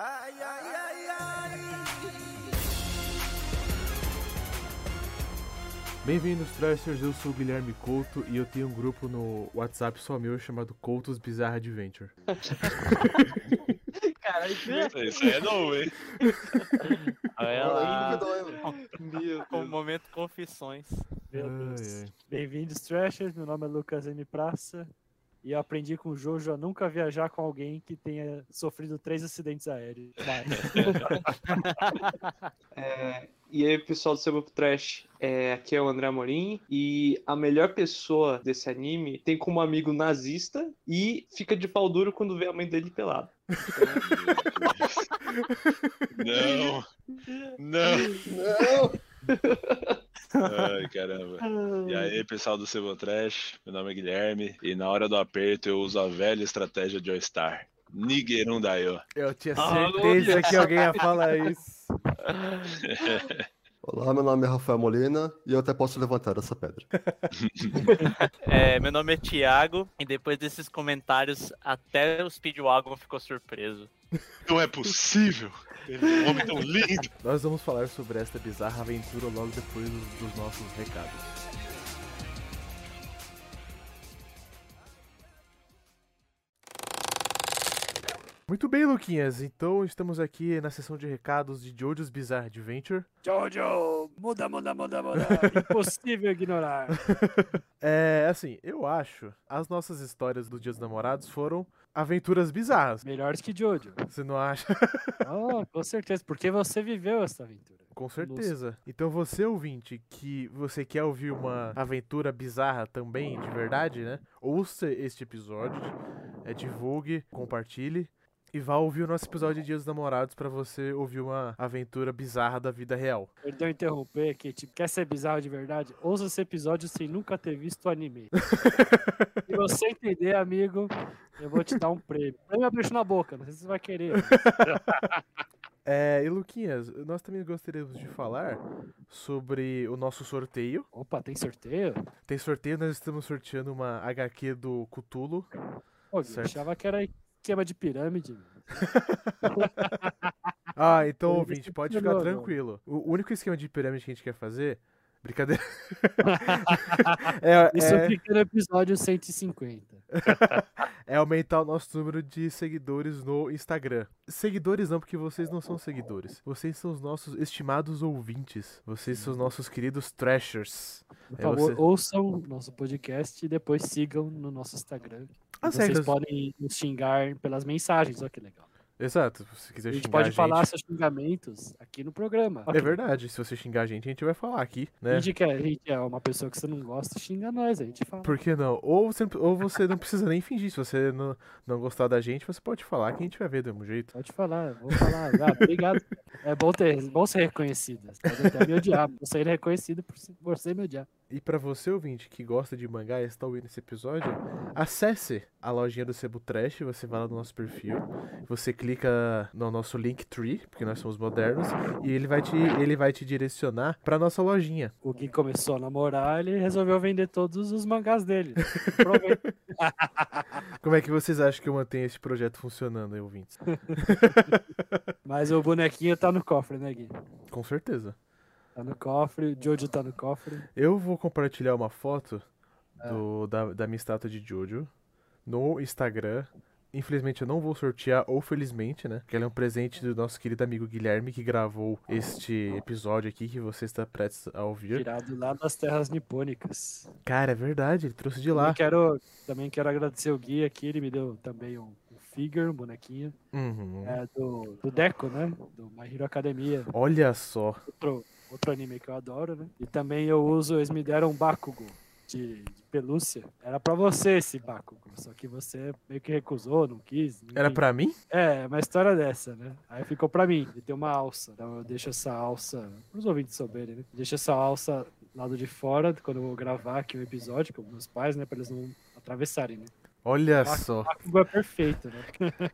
Ai, ai, ai, ai. Bem-vindos, Trashers. Eu sou o Guilherme Couto e eu tenho um grupo no WhatsApp só meu chamado Coutos Bizarre Adventure. Caralho, que Isso aí- isso aí é novo, hein? Olha lá. Meu Com o momento confissões. Meu Ai, Deus. ai. Bem-vindos, Trashers. Meu nome é Lucas M. Praça. E eu aprendi com o Jojo a nunca viajar com alguém que tenha sofrido três acidentes aéreos. É, e aí, pessoal do Sebo Trash, é, aqui é o André Amorim e a melhor pessoa desse anime tem como amigo nazista e fica de pau duro quando vê a mãe dele pelado. Não. Não. Não. Ai, caramba. E aí, pessoal do Sebo Trash, meu nome é Guilherme e na hora do aperto eu uso a velha estratégia de All-Star. Nigerun Daio. Eu tinha Ah, certeza que alguém ia falar isso. Olá, meu nome é Rafael Molina e eu até posso levantar essa pedra. É, meu nome é Thiago e depois desses comentários, até o Speedwagon ficou surpreso. Não é possível. É um homem tão lindo. Nós vamos falar sobre esta bizarra aventura logo depois dos nossos recados. Muito bem, Luquinhas. Então estamos aqui na sessão de recados de Jojo's Bizarre Adventure. Jojo! Muda, muda, muda, muda. Impossível ignorar. É, assim, eu acho as nossas histórias do Dia dos Namorados foram aventuras bizarras. Melhores que Jojo. Você não acha? Oh, com certeza. Porque você viveu essa aventura. Com certeza. Então você, ouvinte, que você quer ouvir uma aventura bizarra também, de verdade, né? Ouça este episódio, é, divulgue, compartilhe. E vá ouvir o nosso episódio de Dia dos Namorados pra você ouvir uma aventura bizarra da vida real. Perdão interromper aqui. Tipo, quer ser bizarro de verdade? Ouça esse episódio sem nunca ter visto o anime. Se você entender, amigo, eu vou te dar um prêmio. Prêmio é beijo na boca, não sei se você vai querer. É, e Luquinhas, nós também gostaríamos de falar sobre o nosso sorteio. Opa, tem sorteio? Tem sorteio, nós estamos sorteando uma HQ do Cutulo. Pô, eu achava que era esquema de pirâmide. Ah, então, ouvinte, pode ficar tranquilo. O único esquema de pirâmide que a gente quer fazer. Brincadeira. é, Isso é, fica no episódio 150. é aumentar o nosso número de seguidores no Instagram. Seguidores não, porque vocês não são seguidores. Vocês são os nossos estimados ouvintes. Vocês são os nossos queridos trashers. Por É favor, você- ouçam nosso podcast e depois sigam no nosso Instagram. Ah, Vocês podem nos xingar pelas mensagens, olha que legal. Exato. Se quiser A gente pode a gente. falar seus xingamentos aqui no programa. É verdade. Se você xingar a gente, a gente vai falar aqui, né? gente, quer, a gente é uma pessoa que você não gosta, xinga nós, a gente fala. Por que não? Ou você, ou você não precisa nem fingir. Se você não, não gostar da gente, você pode falar que a gente vai ver do mesmo jeito. Pode falar, vou falar. Ah, obrigado. É bom, ter, bom ser reconhecido. Você pode até me odiar. Vou ser reconhecido por por você me odiar. E pra você, ouvinte, que gosta de mangá e está ouvindo esse episódio, acesse a lojinha do Sebo Trash, você vai lá no nosso perfil, você clica no nosso Linktree, porque nós somos modernos, e ele vai te, ele vai te direcionar pra nossa lojinha. O Gui começou a namorar, ele resolveu vender todos os mangás dele. Como é que vocês acham que eu mantenho esse projeto funcionando, ouvintes? Mas o bonequinho tá no cofre, né, Gui? Com certeza. Tá no cofre, o Jojo tá no cofre. Eu vou compartilhar uma foto do, da, da minha estátua de Jojo no Instagram. Infelizmente eu não vou sortear, ou felizmente, né? Que ela é um presente do nosso querido amigo Guilherme, que gravou este episódio aqui que você está prestes a ouvir. Tirado lá das terras nipônicas. Cara, é verdade, ele trouxe de lá. Também quero, também quero agradecer o Gui aqui, ele me deu também um, um figure, um bonequinho. Uhum. É, do, do Deco, né? Do My Hero Academia. Olha só. Outro, outro anime que eu adoro, né? E também eu uso, eles me deram um Bakugo de, de pelúcia. Era pra você esse Bakugo, só que você meio que recusou, não quis. Era enfim. pra mim? É, uma história dessa, né? Aí ficou pra mim. E tem uma alça. Então eu deixo essa alça. Pros ouvintes souberem, né? Deixo essa alça lado de fora quando eu vou gravar aqui um episódio com meus pais, né? Pra eles não atravessarem, né? Olha Ah, só. Bakugo é perfeito, né?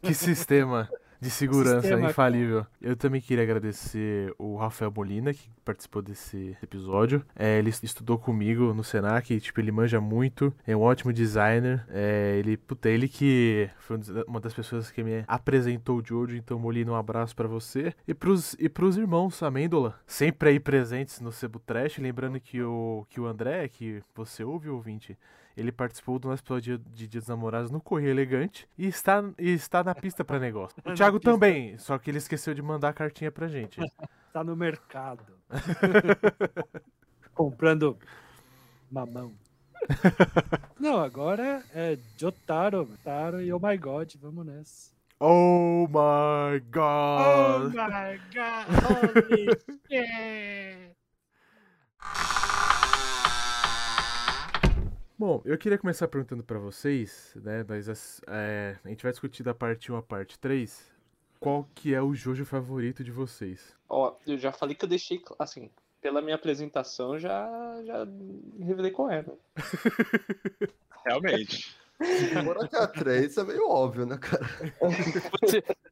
Que sistema de segurança Sistema, infalível. Eu também queria agradecer o Rafael Molina, que participou desse episódio. É, ele estudou comigo no Senac, e, tipo, ele manja muito, é um ótimo designer. É, ele, puta, ele que foi um uma das pessoas que me apresentou o Jojo, então Molina, um abraço pra você. E pros, e pros irmãos Amêndola, sempre aí presentes no Cebu Trash, lembrando que o, que o André, que você ouve, ouvinte, ele participou do nosso episódio de Dia dos Namorados no Correio Elegante e está, e está na pista pra negócio. O Thiago também, só que ele esqueceu de mandar a cartinha pra gente. Tá no mercado. Comprando mamão. Não, agora é Jotaro, Taro e Oh My God, vamos nessa. Oh my god! my God, holy shit! Bom, eu queria começar perguntando pra vocês, né, mas as- é, a gente vai discutir da parte 1 a parte 3. Qual que é o Jojo favorito de vocês? Ó, eu já falei que eu deixei, assim, pela minha apresentação, já, já revelei qual é, né? Realmente. Agora que é a 3 é meio óbvio, né, cara?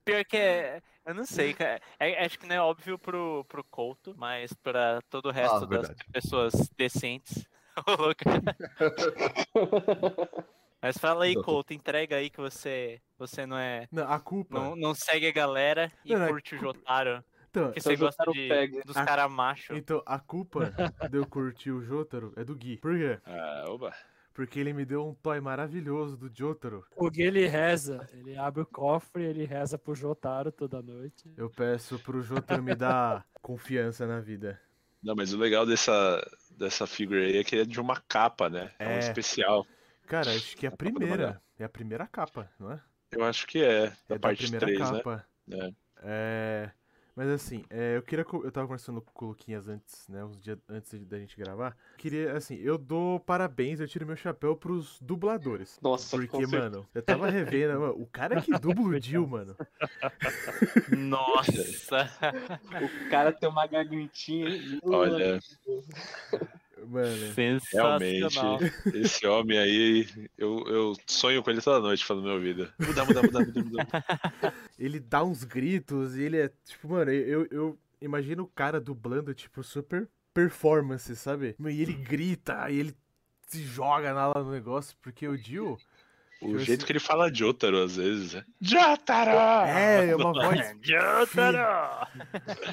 Pior que é. Eu não sei, cara. É- acho que não é óbvio pro, pro Couto, mas pra todo o resto das verdade. pessoas decentes. Ô, louco. mas fala aí. Couto, entrega aí que você, você não é. Não, a culpa. Não, não segue a galera e Não, não, curte o Jotaro. Então, Porque Então você gosta de, dos A- caras macho. então, a culpa de eu curtir o Jotaro é do Gui. Por quê? Ah, oba. Porque ele me deu um toy maravilhoso do Jotaro. O Gui ele reza, ele abre o cofre, ele reza pro Jotaro toda noite. Eu peço pro Jotaro me dar confiança na vida. Não, mas o legal dessa, dessa figure aí é que é de uma capa, né? É, um É. especial. Cara, acho que é a primeira. É a primeira capa, não é? Eu acho que é, da é parte da primeira 3, né? capa. É. É, Mas assim, é, eu queria. Eu tava conversando com o Luquinhas antes, né? Uns dias antes da gente gravar. Queria, assim, eu dou parabéns, eu tiro meu chapéu pros dubladores. Nossa, Porque, mano, eu tava revendo, mano, o cara que dubla o Jill, mano. Nossa! O cara tem uma gargantinha. Olha, Mano, Sensacional. esse homem aí, eu, eu sonho com ele toda noite falando meu ouvido. Muda, muda, muda, muda, muda. ele dá uns gritos e ele é, tipo, mano, eu, eu imagino o cara dublando, tipo, super performance, sabe? E ele grita, e ele se joga lá no negócio, porque o Jill. O jeito que ele fala de Jotaro às vezes, né? Jotaro! É, é uma voz. Jotaro!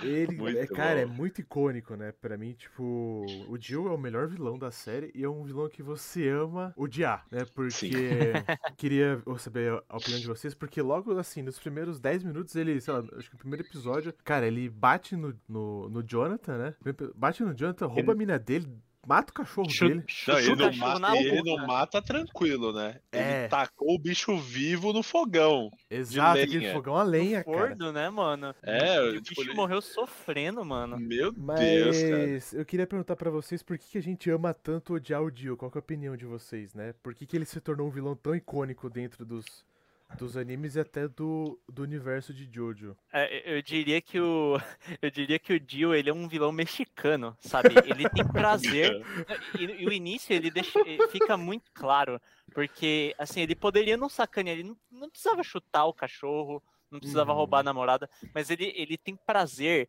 Ele, Muito é, cara, é muito icônico, né? Pra mim, tipo, o Jill é o melhor vilão da série e é um vilão que você ama odiar, né? Porque Sim. queria saber a opinião de vocês, porque logo assim, nos primeiros 10 minutos, ele, sei lá, acho que no primeiro episódio, cara, ele bate no, no, no Jonathan, né? Bate no Jonathan, rouba a mina dele, mata o cachorro dele. Não, ele, não cachorro mata, ele não mata tranquilo, né? É. Ele tacou o bicho vivo no fogão. Exato, aquele fogão a lenha, cara. Fordo, né, mano? É, E o tipo, bicho ele- morreu sofrendo, mano. Meu Deus, cara. Mas eu queria perguntar pra vocês por que, que a gente ama tanto odiar o Dio? Qual que é a opinião de vocês, né? Por que, que ele se tornou um vilão tão icônico dentro dos, dos animes e até do, do universo de Jojo? É, eu diria que o. Eu diria que o Dio, ele é um vilão mexicano, sabe? Ele tem prazer. E, e o início ele deixa, fica muito claro. Porque, assim, ele poderia não sacanear, ele não, não precisava chutar o cachorro, não precisava Uhum. roubar a namorada, mas ele, ele tem prazer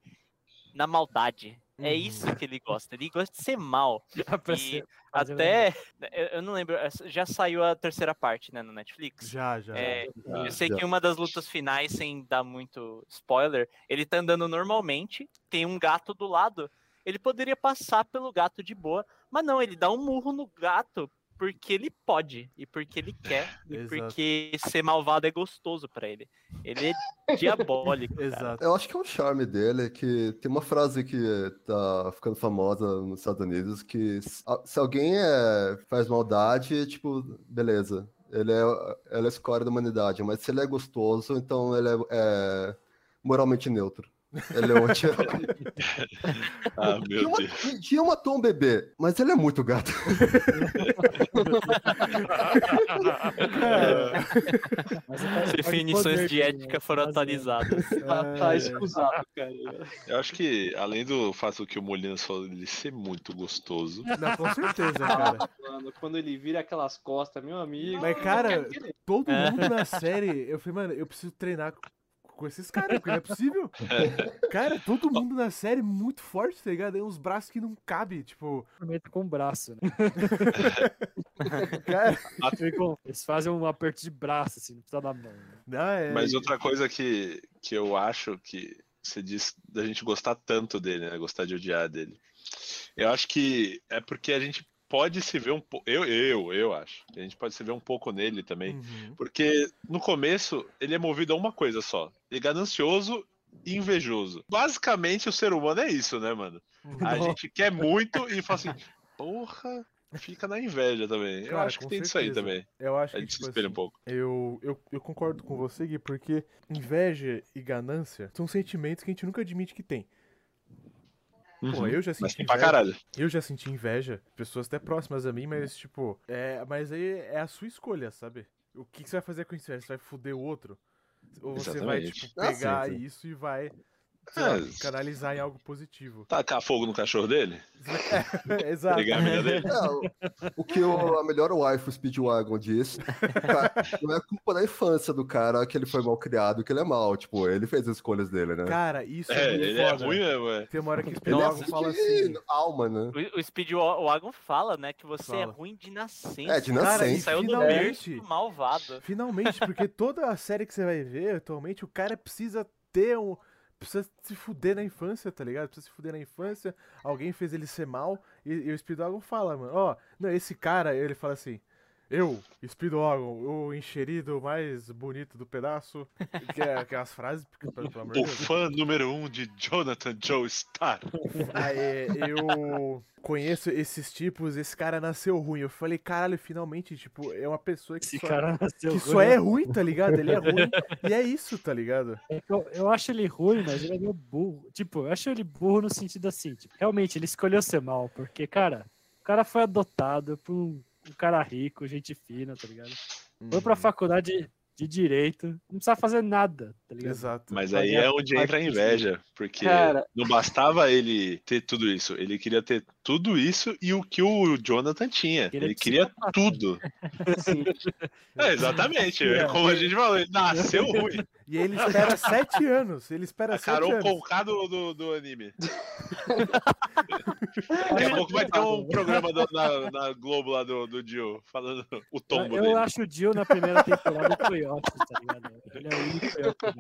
na maldade. É Uhum. isso que ele gosta. Ele gosta de ser mal. Pra E Até. Eu, eu não lembro, já saiu a terceira parte, né, no Netflix? Já, já. É, Ah, eu sei já. que uma das lutas finais, sem dar muito spoiler, ele tá andando normalmente, tem um gato do lado. Ele poderia passar pelo gato de boa, mas não, ele dá um murro no gato porque ele pode e porque ele quer e Exato. porque ser malvado é gostoso pra ele. Ele é diabólico. cara. Exato. Eu acho que é o charme dele, que tem uma frase que tá ficando famosa nos Estados Unidos, que se alguém é, faz maldade, tipo, beleza, ele é, ele é a escória da humanidade, mas se ele é gostoso, então ele é, é moralmente neutro. Ele é um anti-herói. Ah, meu Dio- Deus. Dio matou um bebê, mas ele é muito gato. Ele tá- Definições de ética né? foram atualizadas. Tá, tá escusado, cara. Eu acho que, além do fato que o Molinas falou dele ser muito gostoso, Não, com certeza, cara. Mano, quando ele vira aquelas costas, meu amigo. Mas, cara, todo É. mundo na série, eu falei, mano, eu preciso treinar com esses caras, porque não é possível. Cara, todo mundo na série muito forte, tá ligado? Tem uns braços que não cabem, tipo. Momento com o braço, né? Cara, Eles fazem um aperto de braço, assim, não precisa da mão. né? não, é. Mas outra coisa que, que eu acho que você disse da gente gostar tanto dele, né? Gostar de odiar dele. Eu acho que é porque a gente pode se ver um pouco. Eu, eu, eu acho. que A gente pode se ver um pouco nele também. Uhum. Porque no começo ele é movido a uma coisa só: ele é ganancioso e invejoso. Basicamente o ser humano é isso, né, mano? A Uhum. gente quer muito e fala assim, porra, fica na inveja também. Eu Cara, acho que tem disso aí certeza. também. Eu acho A que, gente se tipo um assim, pouco. eu, eu, eu concordo com você, Gui, porque inveja e ganância são sentimentos que a gente nunca admite que tem. Pô, Uhum. eu já Mas senti tem pra inveja. caralho. Eu já senti inveja, pessoas até próximas a mim, mas tipo, é, mas aí é a sua escolha, sabe? O que, que você vai fazer com isso? Você vai foder o outro? Ou você vai, Exatamente. tipo, Ah, pegar sim, sim. isso e vai É. canalizar em algo positivo. Tacar fogo no cachorro dele? Exato. Pegar a mina dele? É, o, o que o, a melhor wife Speedwagon diz, cara, não é culpa da infância do cara que ele foi mal criado, que ele é mal. Tipo, ele fez as escolhas dele, né? Cara, isso é, É, ele é foda. ruim mesmo, é. Tem uma hora que o ele é Speedwagon fala assim. alma, né? O, o Speedwagon fala, né, que você é Fala. ruim de nascença. É, de Cara, nascença. e Saiu do finalmente, berço malvado. finalmente, porque toda a série que você vai ver atualmente, o cara precisa ter um. Precisa se fuder na infância, tá ligado? Precisa se fuder na infância. Alguém fez ele ser mal. E, e o Speedwagon fala, mano, ó, não, esse cara, ele fala assim. Eu, Speedwagon, o encherido mais bonito do pedaço. Que é, que é as frases, porque, pelo amor de O Deus. fã número um de Jonathan Joe Star. Aí, eu conheço esses tipos, esse cara nasceu ruim. Eu falei, caralho, finalmente, tipo, é uma pessoa que Esse só, cara nasceu que ruim, só é né? ruim, tá ligado? Ele é ruim. e é isso, tá ligado? É que Eu, eu acho ele ruim, mas ele é meio burro. Tipo, eu acho ele burro no sentido assim, tipo, realmente, ele escolheu ser mal, porque, cara, o cara foi adotado por um, um cara rico, gente fina, tá ligado? Foi pra Uhum. faculdade de direito, não precisa fazer nada, tá ligado? Exato. Mas aí é onde entra a inveja, porque Cara. não bastava ele ter tudo isso, ele queria ter tudo isso e o que o Jonathan tinha. Ele Ele queria tudo. É, exatamente, É. como a gente falou, ele nasceu ruim. E ele espera sete anos. Ele espera A sete Carol anos. Conká do, do, do anime. Daqui a pouco vai ter um programa do- na, na Globo lá do, do Dio, falando o Eu, tombo eu dele. acho o Jill na primeira temporada o Coyote, tá ligado? Ele é o único.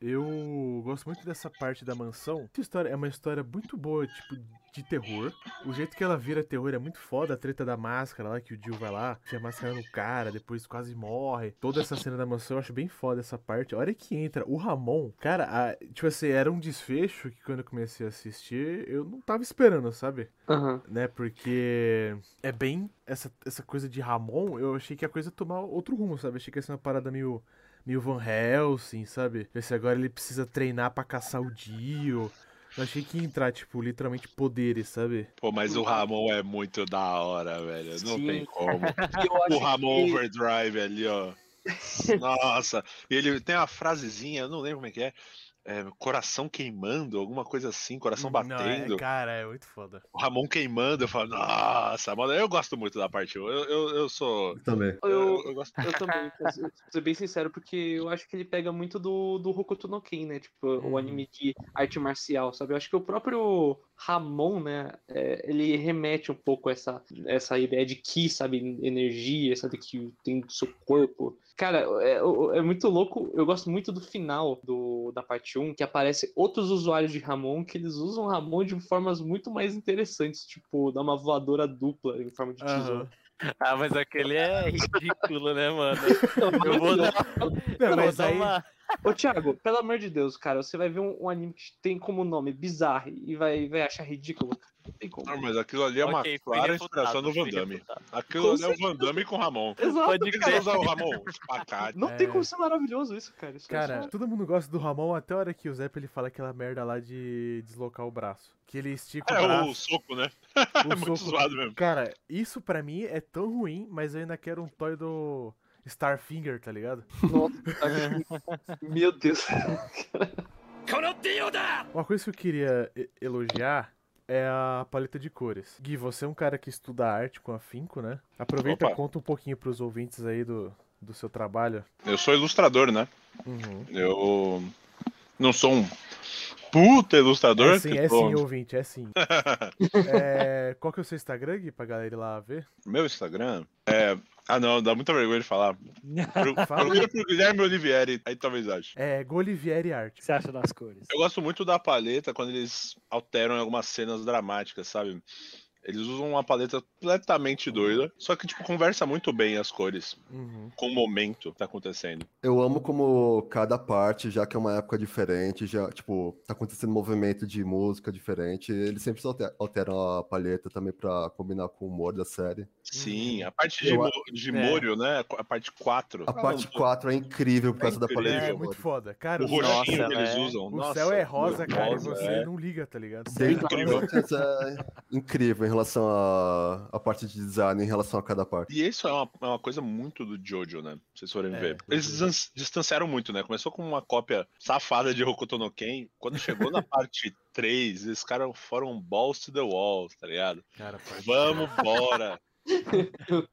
Eu gosto muito dessa parte da mansão. Essa história é uma história muito boa, tipo, de terror. O jeito que ela vira terror é muito foda. A treta da máscara lá, que o Jill vai lá, tinha a máscara no cara, depois quase morre. Toda essa cena da mansão eu acho bem foda essa parte. A hora que entra o Ramon, cara, a- tipo assim, era um desfecho que quando eu comecei a assistir, eu não tava esperando, sabe? aham. né? Porque é bem essa, essa coisa de Ramon, eu achei que a coisa ia tomar outro rumo, sabe? Achei que ia ser uma parada meio, meio Van Helsing, sabe? Esse agora ele precisa treinar pra caçar o Dio. Eu achei que ia entrar, tipo, literalmente poderes, sabe? Pô, mas o Ramon é muito da hora, velho. Não Sim. tem como. O Ramon que- Overdrive ali, ó. Nossa, ele tem uma frasezinha, eu não lembro como é que é. É, coração queimando, alguma coisa assim, coração Não, é, batendo. cara, é muito foda. O Ramon queimando, eu falo, nossa, mano, eu gosto muito da parte 1. Eu, eu, eu sou. Também. Eu, Eu, eu gosto. eu também, pra ser- bem sincero, porque eu acho que ele pega muito do, do Hokuto no Ken, né? Tipo, Uhum. o anime de arte marcial, sabe? Eu acho que o próprio Ramon, né? é, ele remete um pouco a essa, essa ideia de ki, sabe? Energia, sabe? Que tem do seu corpo. Cara, é, é muito louco. Eu gosto muito do final do, da parte 1, que aparece outros usuários de Ramon que eles usam Ramon de formas muito mais interessantes, tipo, dar uma voadora dupla em forma de tesouro. Aham. Ah, mas aquele é ridículo, né, mano? Eu vou dar, Não, eu vou dar aí, uma. Ô, Thiago, pelo amor de Deus, cara, você vai ver um, um anime que tem como nome bizarro e vai, vai achar ridículo. Não tem como. Mas aquilo ali é uma Ok, fui clara refutado, inspiração do Van Damme. refutado. Aquilo Com ali é o Van Damme com o Ramon. Exato. Pode Por que você crer. usa o Ramon? Espacate. Não tem É. como ser maravilhoso isso, cara. Isso é cara, só- todo mundo gosta do Ramon até a hora que o Zé ele fala aquela merda lá de deslocar o braço. Que ele estica o É braço. o soco, né? o É muito soco- zoado mesmo. Cara, isso pra mim é tão ruim, mas eu ainda quero um toy do Starfinger, tá ligado? Nossa, tá- Meu Deus. Uma coisa que eu queria elogiar é a paleta de cores. Gui, você é um cara que estuda arte com afinco, né? Aproveita e conta um pouquinho pros ouvintes aí do, do seu trabalho. Eu sou ilustrador, né? Uhum. Eu não sou um puta ilustrador. É sim, que é tô- sim, ouvinte, é sim. É, qual que é o seu Instagram, Gui, pra galera ir lá ver? Meu Instagram é. Ah, não, dá muita vergonha de falar. Pro- Fala. Procura pro Guilherme Olivieri, aí talvez ache. É Golivieri O Arte. que você acha das cores? Eu gosto muito da paleta quando eles alteram algumas cenas dramáticas, sabe? Eles usam uma paleta completamente doida, só que, tipo, conversa muito bem as cores Uhum. com o momento que tá acontecendo. Eu amo como cada parte, já que é uma época diferente, já, tipo, tá acontecendo um movimento de música diferente, eles sempre alter- alteram a palheta também pra combinar com o humor da série. Sim, a parte de, Eu de É. Morio, né? A parte 4. A parte 4 é incrível por causa da incrível. palheta É de muito humor. foda. Cara, O roxinho Nossa, que eles é. usam. o nossa, céu é rosa, cara, e rosa, você é. não liga, tá ligado? David incrível. É incrível relação à a, parte de design, em relação a cada parte. E isso é uma, é uma coisa muito do Jojo, né? Se vocês forem É, ver. Eles distan- distanciaram muito, né? Começou com uma cópia safada de Hokuto no Ken. Quando chegou na parte 3, eles caras foram balls to the walls, tá ligado? Cara, Vamos embora.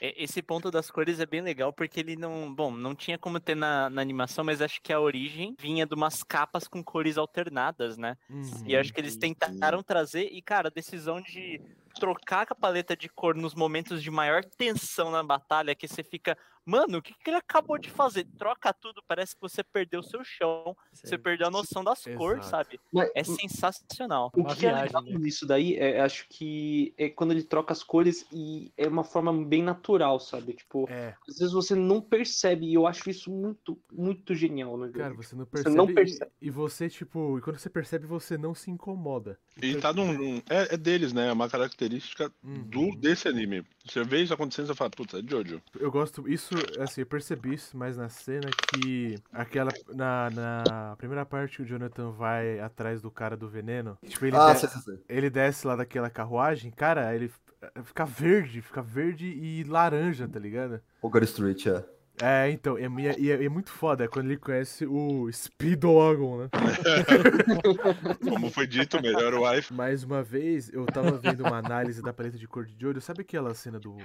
Esse ponto das cores é bem legal porque ele não. Bom, não tinha como ter na, na animação, mas acho que a origem vinha de umas capas com cores alternadas, né? Uhum. E acho que eles sim, tentaram trazer, e cara, a decisão de trocar a paleta de cor nos momentos de maior tensão na batalha, que você fica, mano, o que, que ele acabou de fazer? Troca tudo, parece que você perdeu o seu chão, você perdeu a noção das cores, Exato. sabe? Mas, É sensacional. O que é viagem, legal né? nisso daí, é, acho que é quando ele troca as cores e é uma forma bem natural, sabe? Tipo, É, às vezes você não percebe e eu acho isso muito, muito genial, né? cara, você não Você percebe. não e- percebe. E, você, tipo, e quando você percebe, você não se incomoda. E tá num. num- É, é deles, né? É uma característica do, Uhum. desse anime. Você vê isso acontecendo e você fala, puta, é Jojo. Eu gosto, isso, assim, eu percebi isso mais na cena que aquela, na, na primeira parte que o Jonathan vai atrás do cara do veneno, tipo, ele, Ah, de- sei, sei, sei. ele desce lá daquela carruagem, cara, ele fica verde, fica verde e laranja, tá ligado? Poker Street, é. É, então, é, e é, é- é muito foda quando ele conhece o Speedwagon, né? Como foi dito, melhor wife. Mais uma vez, eu tava vendo uma análise da paleta de cor de Jojo. Sabe aquela cena do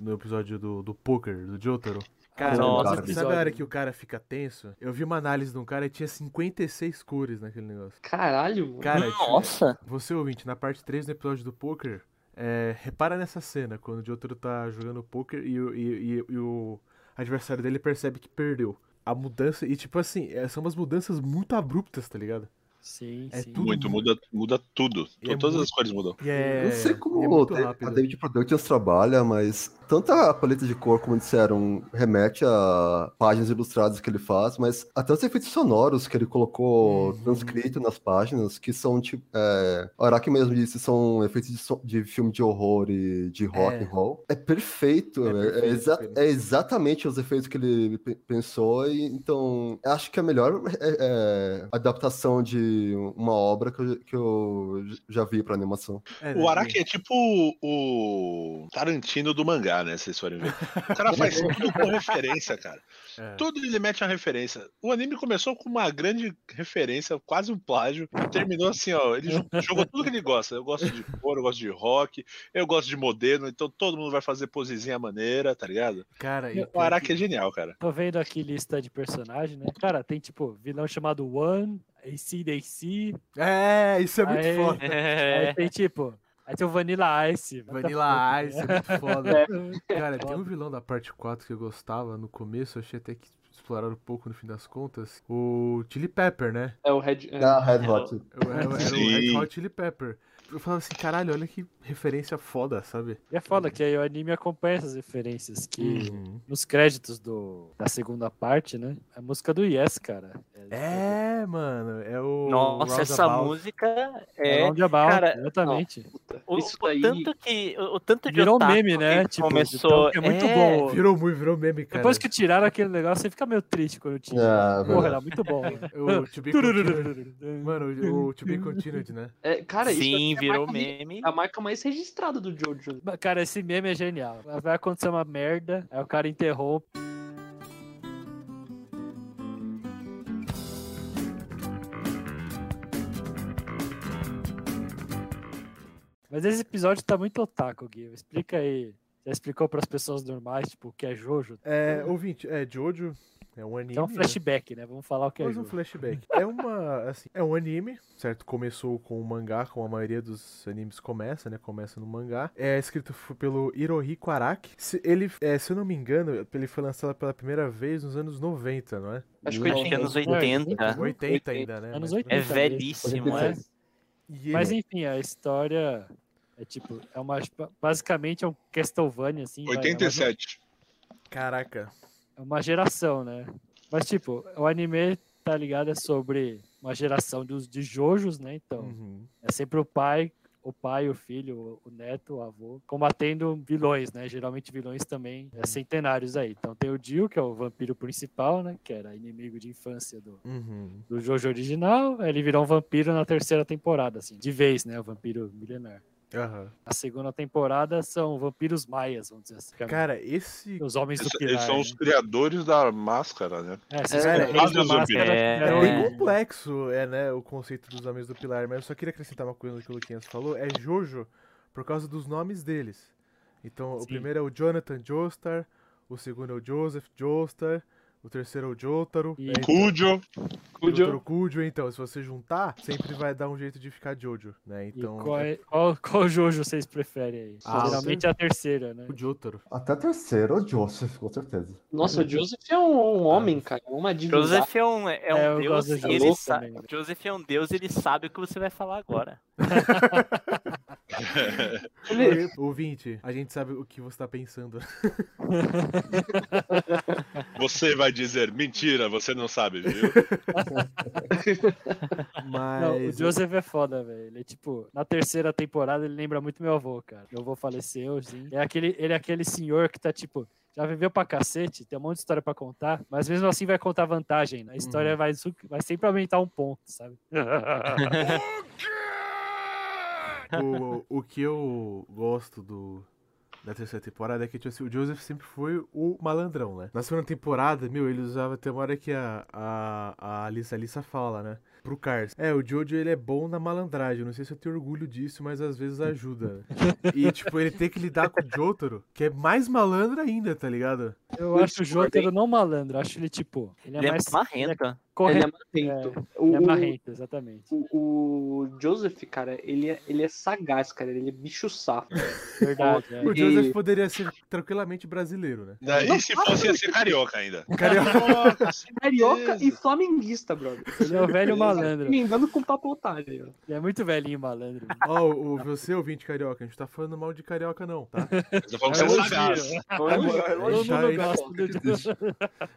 no episódio do, do poker, do Jotaro? Cara, Nossa, sabe episódio. a hora que o cara fica tenso? Eu vi uma análise de um cara e tinha 56 cores naquele negócio. Caralho, mano. Cara, tinha- Nossa! você ouvinte, na parte 3 do episódio do poker, é, repara nessa cena, quando o Jotaro tá jogando poker e, o- e- e- e o adversário dele percebe que perdeu. A mudança, e tipo assim, é, são umas mudanças muito abruptas, tá ligado? Sim, É sim. tudo Muito, muda, muda tudo. E é Todas muito- as cores mudam. É, Eu não sei é como muito a. David Productions trabalha, mas tanto a paleta de cor, como disseram, remete a páginas ilustradas que ele faz, mas até os efeitos sonoros que ele colocou Uhum. transcrito nas páginas, que são tipo. É, o Araki mesmo disse, são efeitos de, som- de filme de horror e de rock É. and roll. É perfeito, É é, é perfeito, exa- é exatamente os efeitos que ele pe- pensou, e então acho que a melhor é, é, adaptação de uma obra que eu, que eu já vi pra animação. É, O Araki é tipo o Tarantino do mangá, né? Se vocês forem ver. O cara faz tudo com referência, cara. é. Tudo ele mete uma referência. O anime começou com uma grande referência, quase um plágio, e terminou assim, ó. Ele jo- jogou tudo que ele gosta. Eu gosto de cor, eu gosto de rock, eu gosto de modelo, então todo mundo vai fazer posezinha maneira, tá ligado? Cara, e O Araki que- é genial, cara. Tô vendo aqui lista de personagem, né? Cara, tem tipo vilão chamado One, ACDC, É, isso é muito Aí- foda. É, aí tem tipo. Aí tem o Vanilla Ice. Vanilla Ice é né? muito foda. É. Cara, tem um vilão da parte 4 que eu gostava no começo, achei até que exploraram um pouco no fim das contas. O Chili Pepper, né? É o Red. é. Ah, Red Hot. Era, era o Red Sim. Hot Chili Pepper. Eu falava assim, caralho, olha que referência foda, sabe? E é foda que aí o anime acompanha essas referências que Uhum. nos créditos do, da segunda parte, né? A música do Yes, cara. É, mano, é o. Nossa, essa música É, é. Roundabout, cara, exatamente. O, Isso o daí- tanto que. O, o tanto de Virou otaku meme, né? Tipo, começou. então, é muito é, bom. Virou muito, virou meme, cara. Depois que tiraram aquele negócio, você fica meio triste quando tinha. É, Porra, era muito bom. O To Be Continued. Mano, o- o To Be Continued, né? É, cara, isso Sim, é virou meme. A marca mais registrada do Jojo. Cara, esse meme é genial. Vai acontecer uma merda, aí o cara interrompe. Mas esse episódio tá muito otaku, Gui. Explica aí. Já explicou pras pessoas normais, tipo, o que é Jojo? É, ouvinte, é Jojo, é um anime. É um flashback, né? Vamos falar o que é Mais um flashback. É uma, assim, é um anime, certo? Começou com o mangá, como a maioria dos animes começa, né? Começa no mangá. É escrito pelo Hirohiko Araki. Se, ele, é, se eu não me engano, ele foi lançado pela primeira vez nos anos 90, não é? Acho que foi anos É, 80. 80 ainda, né? Anos Mas- 80. É velhíssimo, é. Mas enfim, a história é tipo, é uma basicamente é um Castlevania assim, vai, é uma- 87. Caraca. É uma geração, né? Mas tipo, o anime tá ligado é sobre uma geração dos de Jojos, né? Então, Uhum. é sempre o pai, o pai, o filho, o neto, o avô, combatendo vilões, né? Geralmente vilões também é, centenários aí. Então tem o Dio, que é o vampiro principal, né? Que era inimigo de infância do, Uhum. do Jojo original. Ele virou um vampiro na terceira temporada, assim, de vez, né? O vampiro milenar. Aham. A segunda temporada são vampiros maias, vamos dizer assim. Cara, esse. os homens do Eles, pilar. eles são os né? criadores da máscara, né? É, esses É, criadores da é, máscara é, É bem complexo, é, né, o conceito dos homens do pilar, mas eu só queria acrescentar uma coisa que o Luquinhas falou, é Jojo por causa dos nomes deles. Então, o Sim. primeiro é o Jonathan Joestar, o segundo é o Joseph Joestar, o terceiro é o Jotaro, E- aí, Cujo. Jotaro Kujo, então, se você juntar, sempre vai dar um jeito de ficar Jojo, né, E então... qual, é- qual, qual Jojo vocês preferem aí? Ah, Geralmente é a terceira, né? O Jotaro. Até terceiro, o Joseph, com certeza. Nossa, o Joseph é um, um homem, cara. Uma divindade. Joseph é um, é um É, eu deus e ele também. Joseph é um deus e ele sabe o que você vai falar agora. Ele- Ouvinte, a gente sabe o que você tá pensando. Você vai dizer mentira, você não sabe, viu? Mas... Não, o Joseph é foda, velho. Ele é tipo, na terceira temporada ele lembra muito meu avô, cara. Meu avô faleceu, sim. É aquele, ele é aquele senhor que tá tipo. Já viveu pra cacete, tem um monte de história pra contar, mas mesmo assim vai contar vantagem. né? A história Uhum. vai, vai sempre aumentar um ponto, sabe? O, o que eu gosto do da terceira temporada é que tipo assim, o Joseph sempre foi o malandrão, né? Na segunda temporada, meu, ele usava até uma hora que a, a, a Alissa, Alissa fala, né? Pro Cars. É, o Jojo ele é bom na malandragem. Não sei se eu tenho orgulho disso, mas às vezes ajuda. né? E, tipo, ele tem que lidar com o Jotaro, que é mais malandro ainda, tá ligado? Eu acho o. Jotaro não malandro, acho ele tipo. Ele é Ele é mais marrento. Ele é marrento. Ele O, é marrento, exatamente. o, o Joseph, cara, ele é, ele é sagaz, cara. Ele é bicho safo. Verdade. é. O E- Joseph poderia ser tranquilamente brasileiro, né? E se fosse ia ser carioca ainda. Carioca. Carioca e flamenguista, brother. Ele é o velho malandro. Emendando com papo otário. ó. Ele é muito velhinho malandro. Ó, o, você ouvinte carioca, a gente tá falando mal de carioca não, tá? Eu tô falando que É você é elogio. sagaz.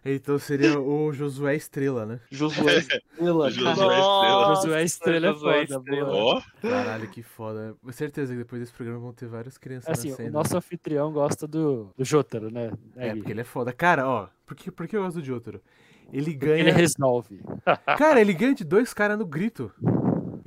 É é. Então seria o Josué Estrela, né? Josué Estrela, Josué. Estrela. Josué Estrela é foda, Estrela. boa. Caralho, que foda. Com certeza que depois desse programa vão ter várias crianças Assim, nascendo. o nosso anfitrião gosta do, do Jotaro, né? É, Gui? porque ele é foda. Cara, ó, por que, por que eu gosto do Jotaro? Ele Ele ganha. resolve. Cara, ele ganha de dois caras no grito.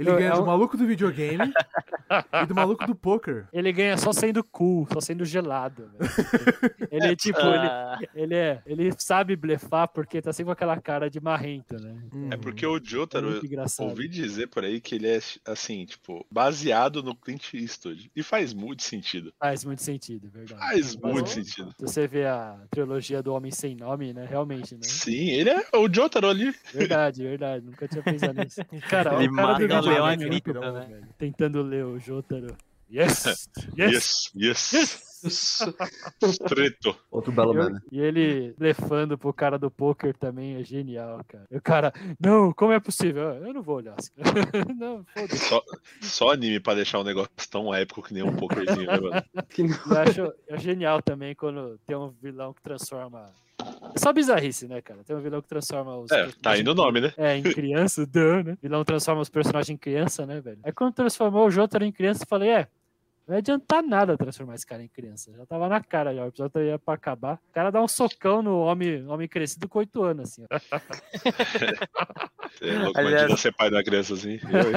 Ele ganha é do um- maluco do videogame e do maluco do poker. Ele ganha só sendo cool, só sendo gelado. velho. Ele, tipo, ele, Ah, ele, é, ele sabe blefar porque tá sempre com aquela cara de marrento, né? Uhum. é porque o É Jotaro, engraçado. ouvi dizer por aí que ele é, assim, tipo, baseado no Clint Eastwood. E faz muito sentido. Faz muito sentido, é verdade. Faz Mas, muito sentido. Se você vê a trilogia do Homem Sem Nome, né? Realmente, né? Sim, ele é o Jotaro ali. Verdade, verdade. Nunca tinha pensado nisso. Cara, Ele o cara do leão a videogame, grito, rapidão, né? velho, tentando ler o Jotaro. Yes! Yes! Yes, yes. Isso. Treto. Outro belo meme. e ele blefando pro cara do poker também é genial, cara. E o cara, não, como é possível? Ah, Eu não vou olhar. assim. não, foda-se. Só, só anime pra deixar um negócio tão épico que nem um pokerzinho, né, mano? Eu acho é genial também quando tem um vilão que transforma. Só bizarrice, né, cara? Tem um vilão que transforma os. É, tá aí no nome, né? É, em criança, duh, né? Vilão transforma os personagens em criança, né, velho? Aí quando transformou o Jotaro em criança, eu falei, é. Não ia adiantar nada transformar esse cara em criança. Já tava na cara já. O episódio ia pra acabar. O cara dá um socão no homem, homem crescido com 8 anos, assim. ó. É louco, Aliás- imagina ser pai da criança assim. Eu?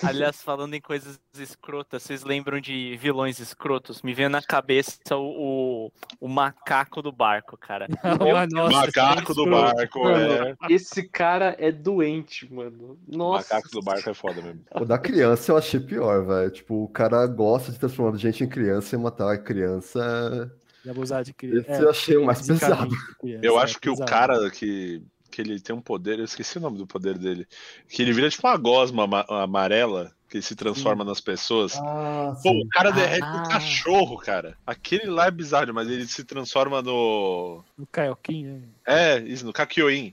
Aliás, falando em coisas escrotas, vocês lembram de vilões escrotos? Me veio na cabeça o, o, o macaco do barco, cara. Ah, nossa, Macaco esse do barco, é. Esse cara é doente, mano. Nossa. Macaco do barco é foda mesmo. O da criança eu achei pior, velho. Tipo, o cara gosta de transformar gente em criança e matar a criança. E abusar de criança. Esse eu achei o mais pesado. criança, Eu é acho que o pesado. cara que, que ele tem um poder, eu esqueci o nome do poder dele, que ele vira tipo uma gosma ama- amarela que se transforma nas pessoas. Ah, Pô, o cara derrete Ah. um cachorro, cara. Aquele lá é bizarro, mas ele se transforma no. No Kaiokin, né? É, isso, no Kakyoin.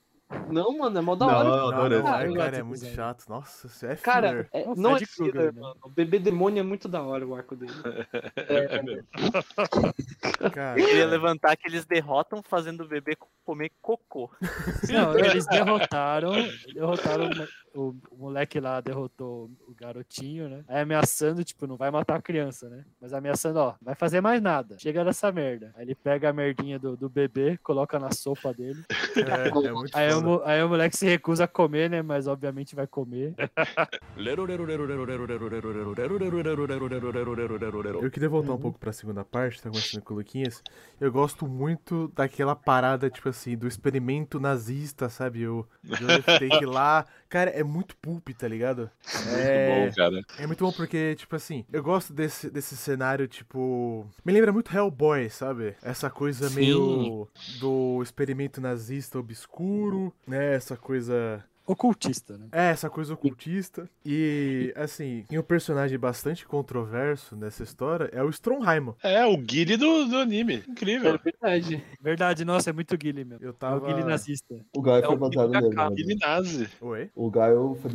Nossa, Nossa, isso aí é parte. nojento. Aí é muito bom no final que já derrotou o vilão? Aí o Muito Kaiokin original, ou pede a cereja pro Jotaro. A Jotaro dá? A filha da mãe faz a mesma coisa. Aí rola yare yare das Queria comentar do outro vilão também, que é na parte 3, que é o bebê? É que isso eles que eu ia derrotam. falar. Nossa. Cara, é muito Esse- chato esse episódio. Não, mano, é mó da Não, hora. eu Não, adorei. não, é, eu cara, gosto é muito desse chato. Nossa, isso é Cara, é- O não é Krueger, filler, né? mano. O bebê demônio é muito da hora o arco dele. É mesmo. Cara, Eu queria levantar que eles derrotam fazendo o bebê comer cocô. Não, eles derrotaram. Derrotaram o, o moleque lá, derrotou o garotinho, né? Aí ameaçando, tipo, não vai matar a criança, né? Mas ameaçando, ó, vai fazer mais nada. Chega dessa merda. Aí ele pega a merdinha do, do bebê, coloca na sopa dele. é, é muito Aí o, aí o moleque se recusa a comer, né? Mas obviamente vai comer. Eu queria voltar um Uhum. pouco pra segunda parte, tá começando com o Luquinhas. Eu gosto muito daquela parada, tipo assim, do experimento nazista, sabe? O Joseph Take lá. Cara, é muito pulp, tá ligado? É, Bom, cara. é muito bom porque, tipo assim, eu gosto desse, desse cenário, tipo. Me lembra muito Hellboy, sabe? Essa coisa Sim. meio do experimento nazista obscuro, né? Essa coisa Ocultista, né? é, essa coisa ocultista. E, assim, tem um personagem bastante controverso nessa história, é o Stromheim. É, o Guile do, do anime. É Incrível. verdade. Verdade, nossa, é muito Guile mesmo. Eu É o tava... Guile nazista. O Gaio É foi o baseado nele, Capa. Guile nazi. Oi? O Gaio foi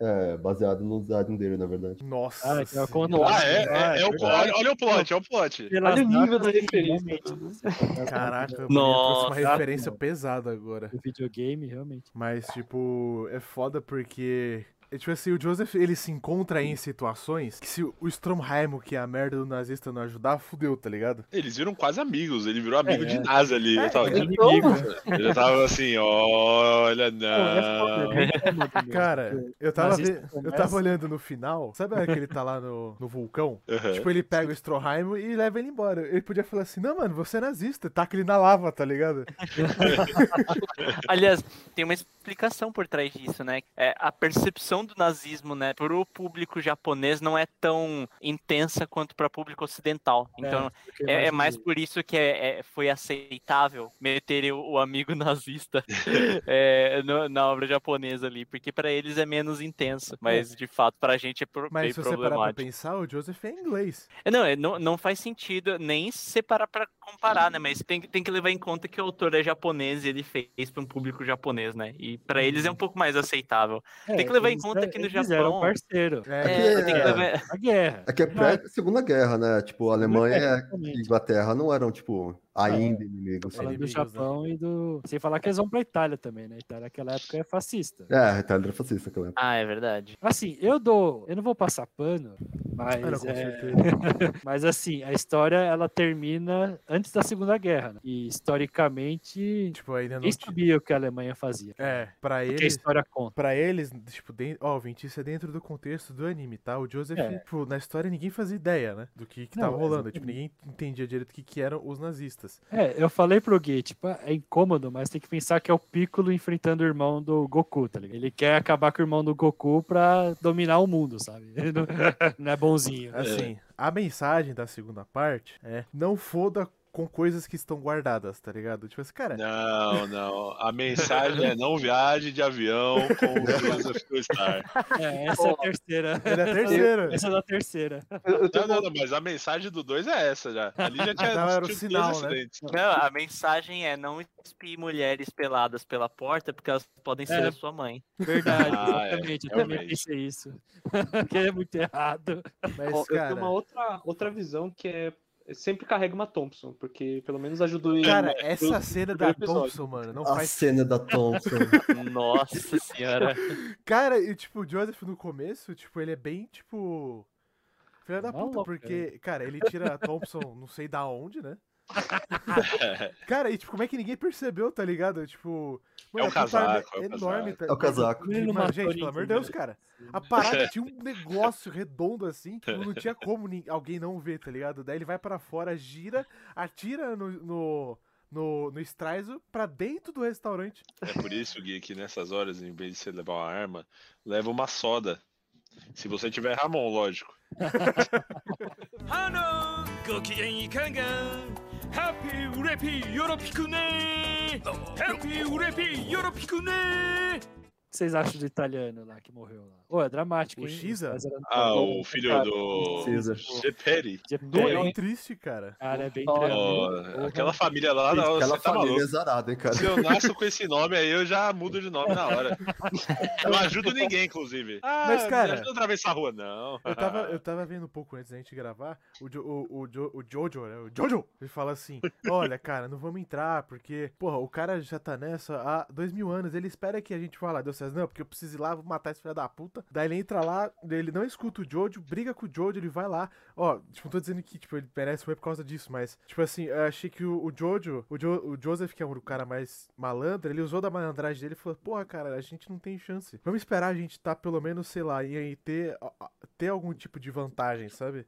é, baseado no design dele, na verdade. Nossa. Ah, que é o. Ah, é? Ah, é, é o, olha, olha o plot, olha o plot. Olha o nível da referência. Caraca, eu Nossa, trouxe uma referência pesada agora. O videogame, realmente. Mas, tipo, é foda porque. É, tipo assim, o Joseph, ele se encontra em situações que se o Stromheim, que é a merda do nazista, não ajudar, fudeu, tá ligado? Eles viram quase amigos, ele virou amigo É, de é. nazi ali. eu tava, É inimigo. eu já tava assim, olha, Não, é é Cara, eu tava, ve- eu tava olhando no final, sabe a hora que ele tá lá no, no vulcão? Aham. Tipo, ele pega o Stroheim e leva ele embora. Ele podia falar assim, não, mano, você é nazista, taca ele na lava, tá ligado? Aliás, tem uma explicação por trás disso, né? É, a percepção do nazismo, né, pro público japonês não é tão intensa quanto para público ocidental. Então, porque é, é mais por isso que é- é- foi aceitável meter o, o amigo nazista é, no- na obra japonesa ali, porque para eles é menos intenso, mas de fato pra gente é pro, Mas bem se você parar pra problemático. pensar, o Joseph é inglês. É, Não, é, não, não faz sentido nem separar para comparar, né? Mas tem, que- tem que levar em conta que o autor é japonês e ele fez para um público japonês, né? E para eles é um pouco mais aceitável. É, tem que levar em conta é- que no eles Japão- parceiro. É, É, que- que é. A guerra. É que é pré-segunda guerra, né? Tipo, a Alemanha e Inglaterra não eram, tipo, ainda inimigos. Falando sabe? do inimigos, né? Japão e do. Sem falar que eles vão pra Itália também, né? A Itália naquela época é fascista. É, a Itália era fascista naquela época. Ah, é verdade. Assim, eu dou. Eu não vou passar pano, mas. Ah, não, é, certeza. mas assim, a história ela termina antes da Segunda Guerra. Né? E historicamente, Tipo, ainda não sabia o que a Alemanha fazia. É, pra Porque a eles... história conta. Pra eles, tipo, dentro, ó, Vinte, isso é dentro do contexto do anime, tá? O Joseph, É. tipo, na história ninguém fazia ideia, né? Do que, que Não, tava rolando. Tipo, ninguém entendia direito o que, que eram os nazistas. É, eu falei pro Gui, tipo, é incômodo, mas tem que pensar que é o Piccolo enfrentando o irmão do Goku, tá ligado? Ele quer acabar com o irmão do Goku pra dominar o mundo, sabe? Ele não, não é bonzinho. Assim, a mensagem da segunda parte é não foda com coisas que estão guardadas, tá ligado? Tipo assim, cara, Não, não. A mensagem é não viaje de avião com o Joseph Star. É, essa é a terceira. é da terceira. Essa é da terceira. Eu, eu Não, não, não, mas a mensagem do 2 é essa já. Ali já tinha Então era o sinal, né? Não, a mensagem é não espie mulheres peladas pela porta, porque elas podem ser É. a sua mãe. Verdade, Ah, é, exatamente. eu também pensei isso. Porque é muito errado. Mas, eu cara, tenho uma outra, outra visão que é sempre carrega uma Thompson, porque pelo menos ajudou ele. cara, no- essa no cena da episódio. Thompson, mano, não A faz cena da Thompson. Nossa senhora. Cara, e tipo, o Joseph no começo, tipo, ele é bem, tipo. Filha da puta, porque, cara, ele tira a Thompson não sei da onde, né? Cara, e tipo, como é que ninguém percebeu, tá ligado? Tipo. É o arma casaco, é o enorme, casaco. tá É o casaco. Não Mas, gente, pelo amor de Deus, cara. A parada tinha um negócio redondo assim, tipo, não tinha como alguém não ver, tá ligado? Daí ele vai pra fora, gira, atira no. no... No, no Straizo pra dentro do restaurante. É por isso, Gui, que nessas horas, em vez de você levar uma arma, leva uma soda. Se você tiver Ramon, lógico. ハッピーウレピーよろぴくねハッピーウレピーくねー que vocês acham do italiano lá que morreu lá? Ô, é dramático, O hein? Xisa? Ah, o filho do César. Ceperi. de Não, pé, é triste, cara. Cara, é bem tranquilo. Ó, aquela família lá, não, Aquela você tá família maluco. é zarada, hein, cara. Se eu nasço com esse nome aí, eu já mudo de nome na hora. Eu não ajudo ninguém, inclusive. Ah, Mas, cara- me ajuda a atravessar a rua. Não. Eu tava, eu tava vendo um pouco antes da gente gravar, o, Jo- o, o, Jo- o Jojo, né? O Jojo, ele fala assim: Olha, cara, não vamos entrar, porque, porra, o cara já tá nessa há dois mil anos, ele espera que a gente vá lá. Não, porque eu preciso ir lá, vou matar esse filho da puta. Daí ele entra lá, ele não escuta o Jojo, briga com o Jojo, ele vai lá. Ó, tipo, não tô dizendo que, tipo, ele merece foi por causa disso, mas, tipo assim, eu achei que o, o Jojo, o, jo, o Joseph, que é o cara mais malandro, ele usou da malandragem dele e falou: Porra, cara, a gente não tem chance. Vamos esperar a gente tá, pelo menos, sei lá, em ter, ter algum tipo de vantagem, sabe?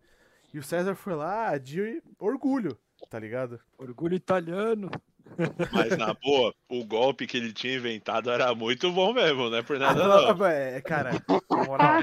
E o César foi lá de orgulho, tá ligado? Orgulho italiano. Mas na boa, o golpe que ele tinha inventado era muito bom mesmo, não é por nada não. É, cara, na moral.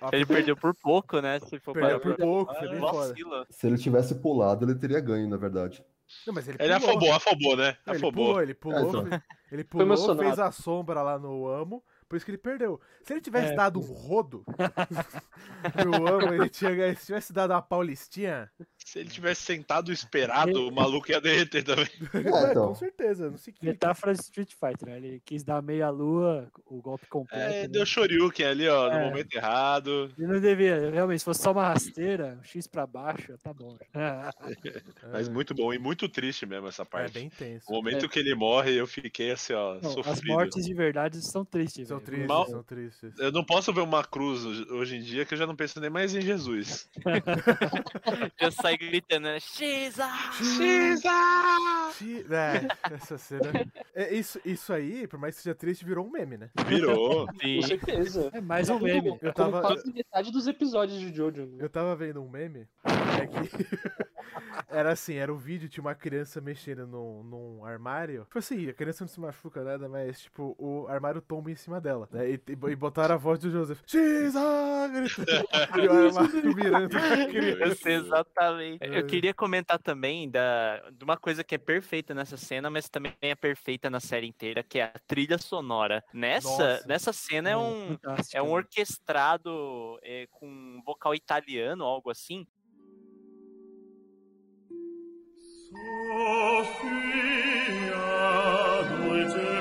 ó, Ele perdeu por pouco, né? Se for perdeu por pouco, foi bem foda. Vacila. Se ele tivesse pulado, ele teria ganho, na verdade. Não, mas ele, Ele pulou. afobou, afobou, né? Ele Afobou. pulou, ele pulou, então. fe- ele pulou, fez a sombra lá no Amo, por isso que ele perdeu. Se ele tivesse É, dado um rodo no Amo, ele tinha ganho. Se tivesse dado uma paulistinha, Se ele tivesse sentado esperado, o maluco ia derreter também. é, então. com certeza, não que. Metáfora de Street Fighter, né? Ele quis dar meia lua, o golpe completo. É, né? deu Shoryuken ali, ó, no É. momento errado. Ele não devia, realmente, se fosse só uma rasteira, um X pra baixo, tá bom. Mas muito bom e muito triste mesmo essa É parte. bem tenso. O momento que ele morre, eu fiquei assim, ó, Não, as sofrido. mortes de verdade são tristes. São tristes, Mal- são tristes. Eu não posso ver uma cruz hoje- em dia que eu já não penso nem mais em Jesus. Já sai gritando, né? Xisa! Xi- É, essa cena. É, isso, isso aí, por mais que seja triste, virou um meme, né? Virou. Sim. Com certeza. É mais um Tudo- meme. Eu tava- quase metade dos episódios de Jojo. né? Eu tava vendo um meme, é que era assim, era um vídeo, tinha uma criança mexendo num, num armário. Tipo assim, a criança não se machuca nada, mas tipo, o armário tomba em cima dela. Né? E, e- e botaram a voz do Joseph. Gritando. E o armário virando a criança. Eu sei exatamente. É. Eu queria comentar também da, de uma coisa que é perfeita nessa cena, mas também é perfeita na série inteira, que é a trilha sonora. Nessa, Nossa. nessa cena é um, Fantástico, é um orquestrado é, com um vocal italiano, algo assim. O fia dulce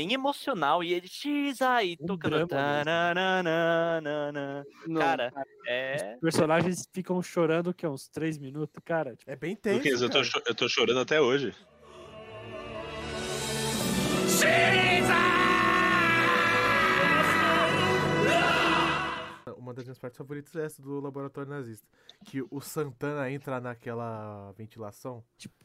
Bem emocional. E ele e Um tocando. Não, Cara, é. Os personagens ficam chorando que uns 3 minutos, cara. Tipo, É bem tenso. Luquinhas, eu tô, eu tô chorando até hoje. uma das minhas partes favoritas é essa do laboratório nazista. Que o Santana entra naquela ventilação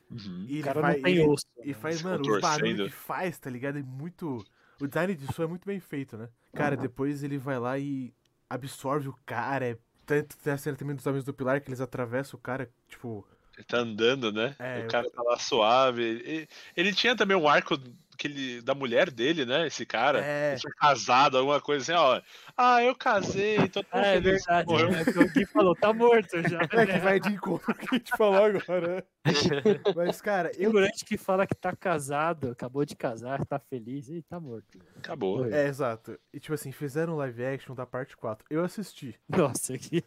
Uhum. e O ele cara vai. não tem e, ele- osso. e né? faz, mano, barulhos torcendo. que faz, tá ligado? É muito. O design de som é muito bem feito, né? Cara, depois ele vai lá e absorve o cara. É... Tanto tem a cena também dos Homens do Pilar que eles atravessam o cara, tipo. Ele tá andando, né? É, o cara tá lá suave. Ele, ele tinha também um arco que ele, da mulher dele, né? Esse cara. É. Ele casado, alguma coisa assim, ó. Ah, eu casei, tô tão Ah, é feliz. verdade. Morreu. É, que o Gui falou, tá morto já. É que vai de encontro que a gente falou agora. né? Mas, cara, eu. Figurante que fala que tá casado, acabou de casar, tá feliz e tá morto. Acabou. É, exato. E tipo assim, fizeram um live action da parte 4. Eu assisti. Nossa, que.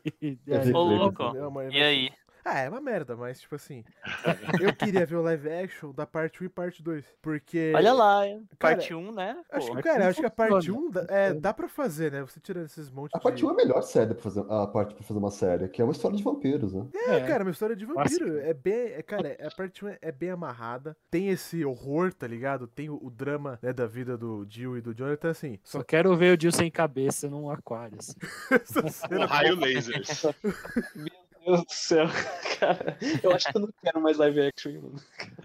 Ô, louco. É E aí? Ah, é uma merda, mas tipo assim. eu queria ver o live action da parte 1 e parte 2. Porque. Olha lá, Cara, parte 1, né? Acho, Pô, que, cara, acho que a parte funciona. 1 dá, é, dá pra fazer, né? Você tirando esses montes A parte de. 1 é a melhor série pra fazer, a parte pra fazer uma série, que é uma história de vampiros, né? É, cara, uma história de vampiro. Clássico. É bem. É, cara, a parte 1 é bem amarrada. Tem esse horror, tá ligado? Tem o, o drama né, da vida do Jill e do Jonathan, assim. Só quero ver o Dio sem cabeça num aquário. assim. Um cena- raio laser. Meu Deus do céu, cara. Eu acho que eu não quero mais live action, mano.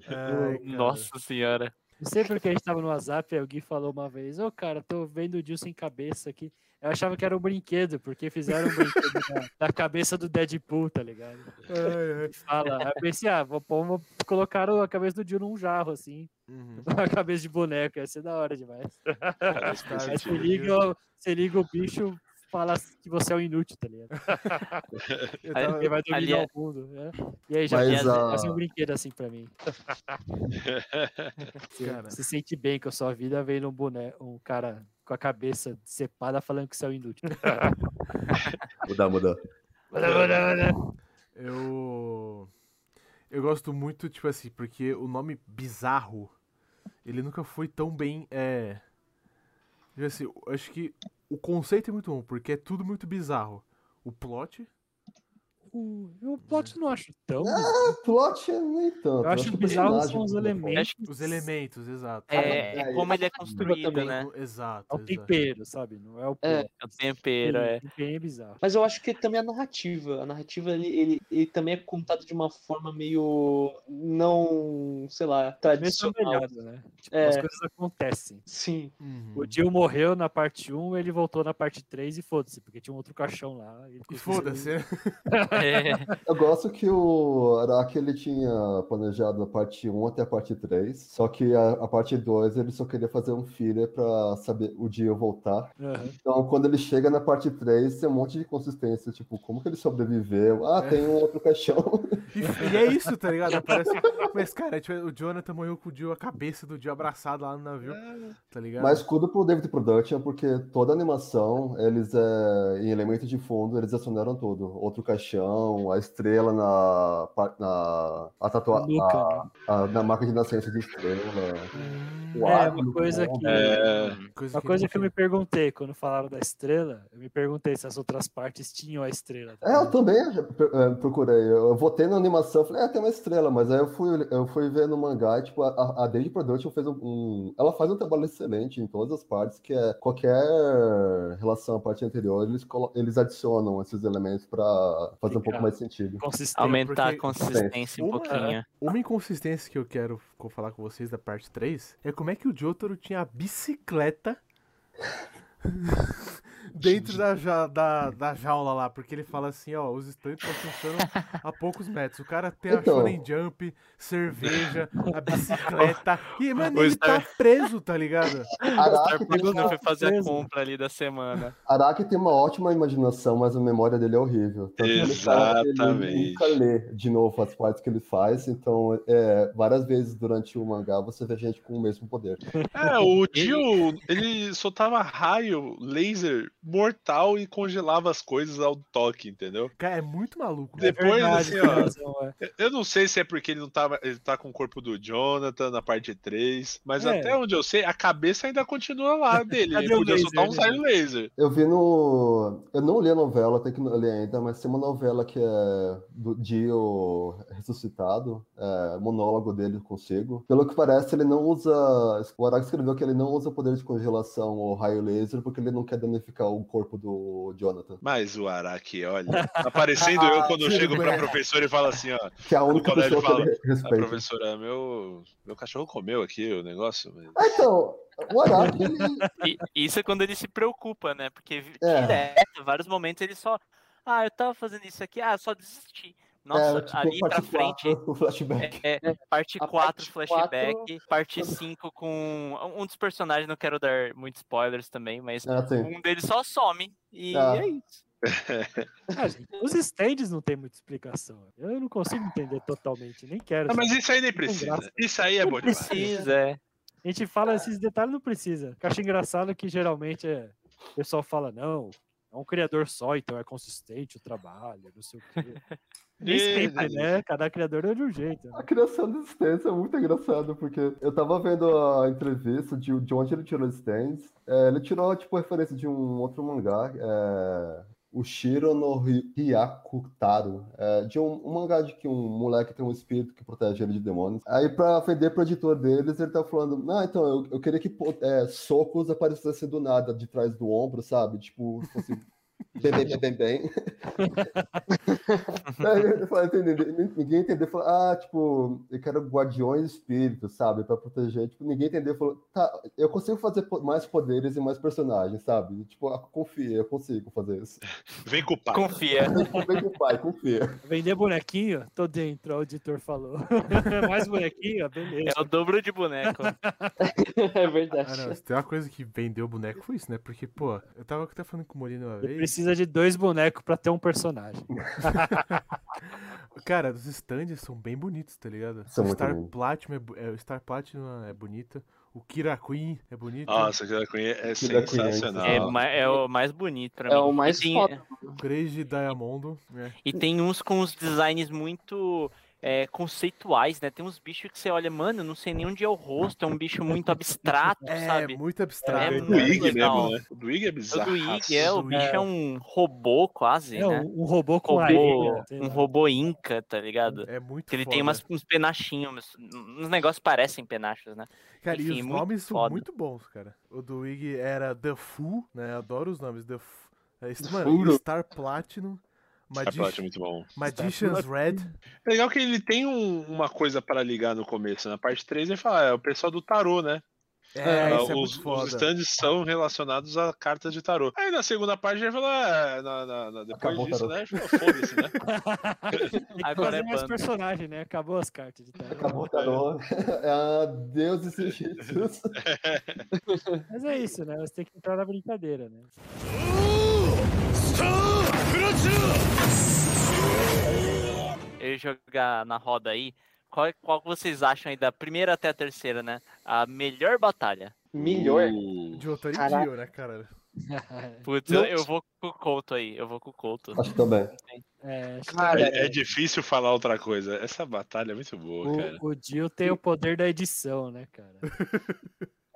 Ai. Nossa senhora. Não sei porque a gente tava no WhatsApp e o Gui falou uma vez, ô cara, tô vendo o Dio sem cabeça aqui. Eu achava que era um brinquedo, porque fizeram um brinquedo da, da cabeça do Deadpool, tá ligado? Ai, ai. E fala, aí eu pensei, ah, vou, pôr- vou colocar a cabeça do Dio num jarro, assim, Uhum. a cabeça de boneco, ia ser da hora demais. Cara, Aí você liga, você liga o bicho, fala que você é um inútil, tá ligado? tava- Ele vai dominar Ali é- o mundo, né? E aí, já Mas faz a- faz um brinquedo assim pra mim. Você Cara. se sente bem com a sua vida vendo um boneco, um cara com a cabeça cepada falando que você é um inútil. Mudar, mudar. Eu. Eu gosto muito, tipo assim, porque o nome bizarro, ele nunca foi tão bem. É. tipo Assim, eu acho que o conceito é muito bom, porque é tudo muito bizarro. O plot. O, o plot não acho tão. Ah, plot nem tanto. Eu acho que o bizarro são os é elementos. Os elementos, exato. É, é, é como ele é também. construído, né? Exato. É o tempero, sabe? Não é o É. plot. O tempero, é. O tempero é bizarro. Mas eu acho que também a narrativa. A narrativa ele, ele, ele também é contada de uma forma meio. não. sei lá, Meio tradicional. né? Tipo, É. as coisas acontecem. Sim. Uhum. O Jill morreu na parte 1, ele voltou na parte 3 e foda-se, porque tinha um outro caixão lá. E foda-se? É. Eu gosto que o Araki ele tinha planejado a parte 1 até a parte 3, só que a, a parte 2 ele só queria fazer um filler pra saber o dia voltar. Aham. Então, quando ele chega na parte 3, tem um monte de consistência, tipo, como que ele sobreviveu? Ah, É. tem um outro caixão. E, e é isso, tá ligado? Parece... Mas, cara, tipo, o Jonathan morreu com o Jill, a cabeça do Jill abraçada lá no navio, tá ligado? Mas tudo pro David Production, porque toda a animação, eles, é, em elementos de fundo, eles acionaram tudo. Outro caixão, a estrela na, na, a tatua, Luca, a- né? a- na marca de nascença de estrela. O É, arco uma coisa Kong. que- É, Coisa Uma coisa que eu me perguntei quando falaram da estrela, eu me perguntei se as outras partes tinham a estrela. tá É, eu também é, procurei. Eu votei na animação, falei, ah, tem uma estrela, mas aí eu fui, eu fui ver no mangá, e, tipo, a, a Production fez um, um- Ela faz um trabalho excelente em todas as partes, que é qualquer relação à parte anterior, eles, eles adicionam esses elementos pra fazer um pouco Fica- mais sentido. Aumentar porque- a consistência um Uma- pouquinho. Uma inconsistência que eu quero falar com vocês da parte 3 é como é que o Jotaro tinha a bicicleta dentro da, ja- da, da jaula lá, porque ele fala assim, ó, os estantes só funcionam a poucos metros. O cara tem a Então. Shonen Jump, cerveja, a bicicleta, e, mano, O ele tá preso, tá ligado? Araki tem, Quando foi fazer a certeza. compra ali da semana. Araki tem uma ótima imaginação, mas a memória dele é horrível. Tanto ele Exatamente. Ele nunca lê de novo as partes que ele faz, então é, várias vezes durante o mangá você vê gente com o mesmo poder. É, o tio, ele soltava raio, laser mortal e congelava as coisas ao toque, entendeu? Cara, é muito maluco. É Depois, verdade, assim, tem ó, razão, é. Eu não sei se é porque ele não tava. Ele tá com o corpo do Jonathan na parte 3, mas É. até onde eu sei, a cabeça ainda continua lá dele. Ele podia laser, soltar um né? raio laser. Eu vi no. Eu não li a novela, tenho que ler ainda, mas tem uma novela que é do Dio ressuscitado, é, monólogo dele consigo. Pelo que parece, ele não usa. O Araki escreveu que ele não usa poder de congelação ou raio laser porque ele não quer danificar o corpo do Jonathan. Mas o Araki, olha, tá parecendo eu quando eu chego pra professora e falo assim, ó, Que é a única pessoa que ele fala, a respeita. professora, meu, meu cachorro comeu aqui o negócio. mas- Ah, então, o Araki, ele... Isso é quando ele se preocupa, né? Porque É. direto, em vários momentos ele só. Ah, eu tava fazendo isso aqui, ah, só desisti. Nossa, é, tipo, ali pra frente. 4, o flashback. É, é, parte A 4 parte flashback, parte 5 com um dos personagens, não quero dar muitos spoilers também, mas Ah, um deles só some. E Ah. é isso. Ah, gente, os stands não tem muita explicação. Eu não consigo entender totalmente, nem quero. Ah, mas isso aí nem precisa. Isso aí é bom demais. Precisa, é. A gente fala esses detalhes, não precisa. O que eu acho engraçado que geralmente é. O pessoal fala, não, é um criador só, então é consistente o trabalho, não sei o quê. Nem sempre, né? Cada criador é de um jeito. né? A criação dos stands é muito engraçado, porque eu tava vendo a entrevista de, de onde ele tirou os stands. É, ele tirou, tipo, referência de um outro mangá, é, o Shiro no Hyakutaro, é, de um, um mangá de que um moleque tem um espírito que protege ele de demônios. Aí, pra vender pro editor deles, ele tá falando, não, então, eu, eu queria que é, socos aparecessem do nada, de trás do ombro, sabe? Tipo, fosse bem, bem, bem, bem, bem. Aí eu falei, entendi, ninguém entendeu, falou, ah, tipo, eu quero guardiões espíritos, sabe, pra proteger, tipo, ninguém entendeu, falou, tá, eu consigo fazer mais poderes e mais personagens, sabe, tipo, ah, confia, eu consigo fazer isso. Vem com o pai. Confia. Vem com o pai, confia. Vender bonequinho? Tô dentro, o editor falou. Mais bonequinho? Beleza. É o dobro de boneco. É verdade. Ah, não, se tem uma coisa que vendeu boneco foi isso, né? Porque, pô, eu tava até falando com o Molina uma vez. Precisa de dois bonecos pra ter um personagem. Cara, os stands são bem bonitos, tá ligado? São o Star. Platinum é, é, o Star Platinum é bonita. O Kira Queen é bonito. Nossa, aquela Queen é Killer Queen, sensacional. É, é o mais bonito pra É mim. o mais e tem, foda. O Crazy Diamondo. É. E tem uns com os designs muito é, conceituais, né? Tem uns bichos que você olha, mano, não sei nem onde é o rosto, é um bicho muito abstrato, É, sabe? muito abstrato. É O muito Ig né? O Ig é O bizarro. do Ig, é, o Do bicho Ig. é um robô quase, É né? um, um robô com Robô, areia. um robô inca, tá ligado? É muito Que ele foda. tem umas, uns penachinhos, uns negócios parecem penachos, né? Cara, e enfim, os muito nomes são foda. muito bons, cara. O do Ig era The Fool, né? Eu adoro os nomes. The F... é, isso, Fool. Mano, Star Platinum. A Magi... plot é muito bom. Magician's Red. É legal que ele tem um- uma coisa para ligar no começo. Na parte 3 ele fala, ah, é o pessoal do tarô, né? É, Ah, isso é os, muito foda. os stands são relacionados a cartas de tarô. Aí na segunda parte ele fala, ah, na- na- na- depois Acabou o disso, né? Foda-se, né? Agora fazer é mais banda. personagem, né? Acabou as cartas de tarô. Acabou o tarô. É a deuses egípcios. Mas é isso, né? Você tem que entrar na brincadeira, né? Eu jogar na roda aí. Qual, qual que vocês acham aí da primeira até a terceira, né? A melhor batalha? Melhor. Uh, De Otori Caraca. Dio, né, cara? Putz, eu, eu vou com o Couto aí, eu vou com o Couto. Acho que também. É, Cara, é, é difícil falar outra coisa. Essa batalha é muito boa, cara. o, o Dio tem o poder da edição, né, cara?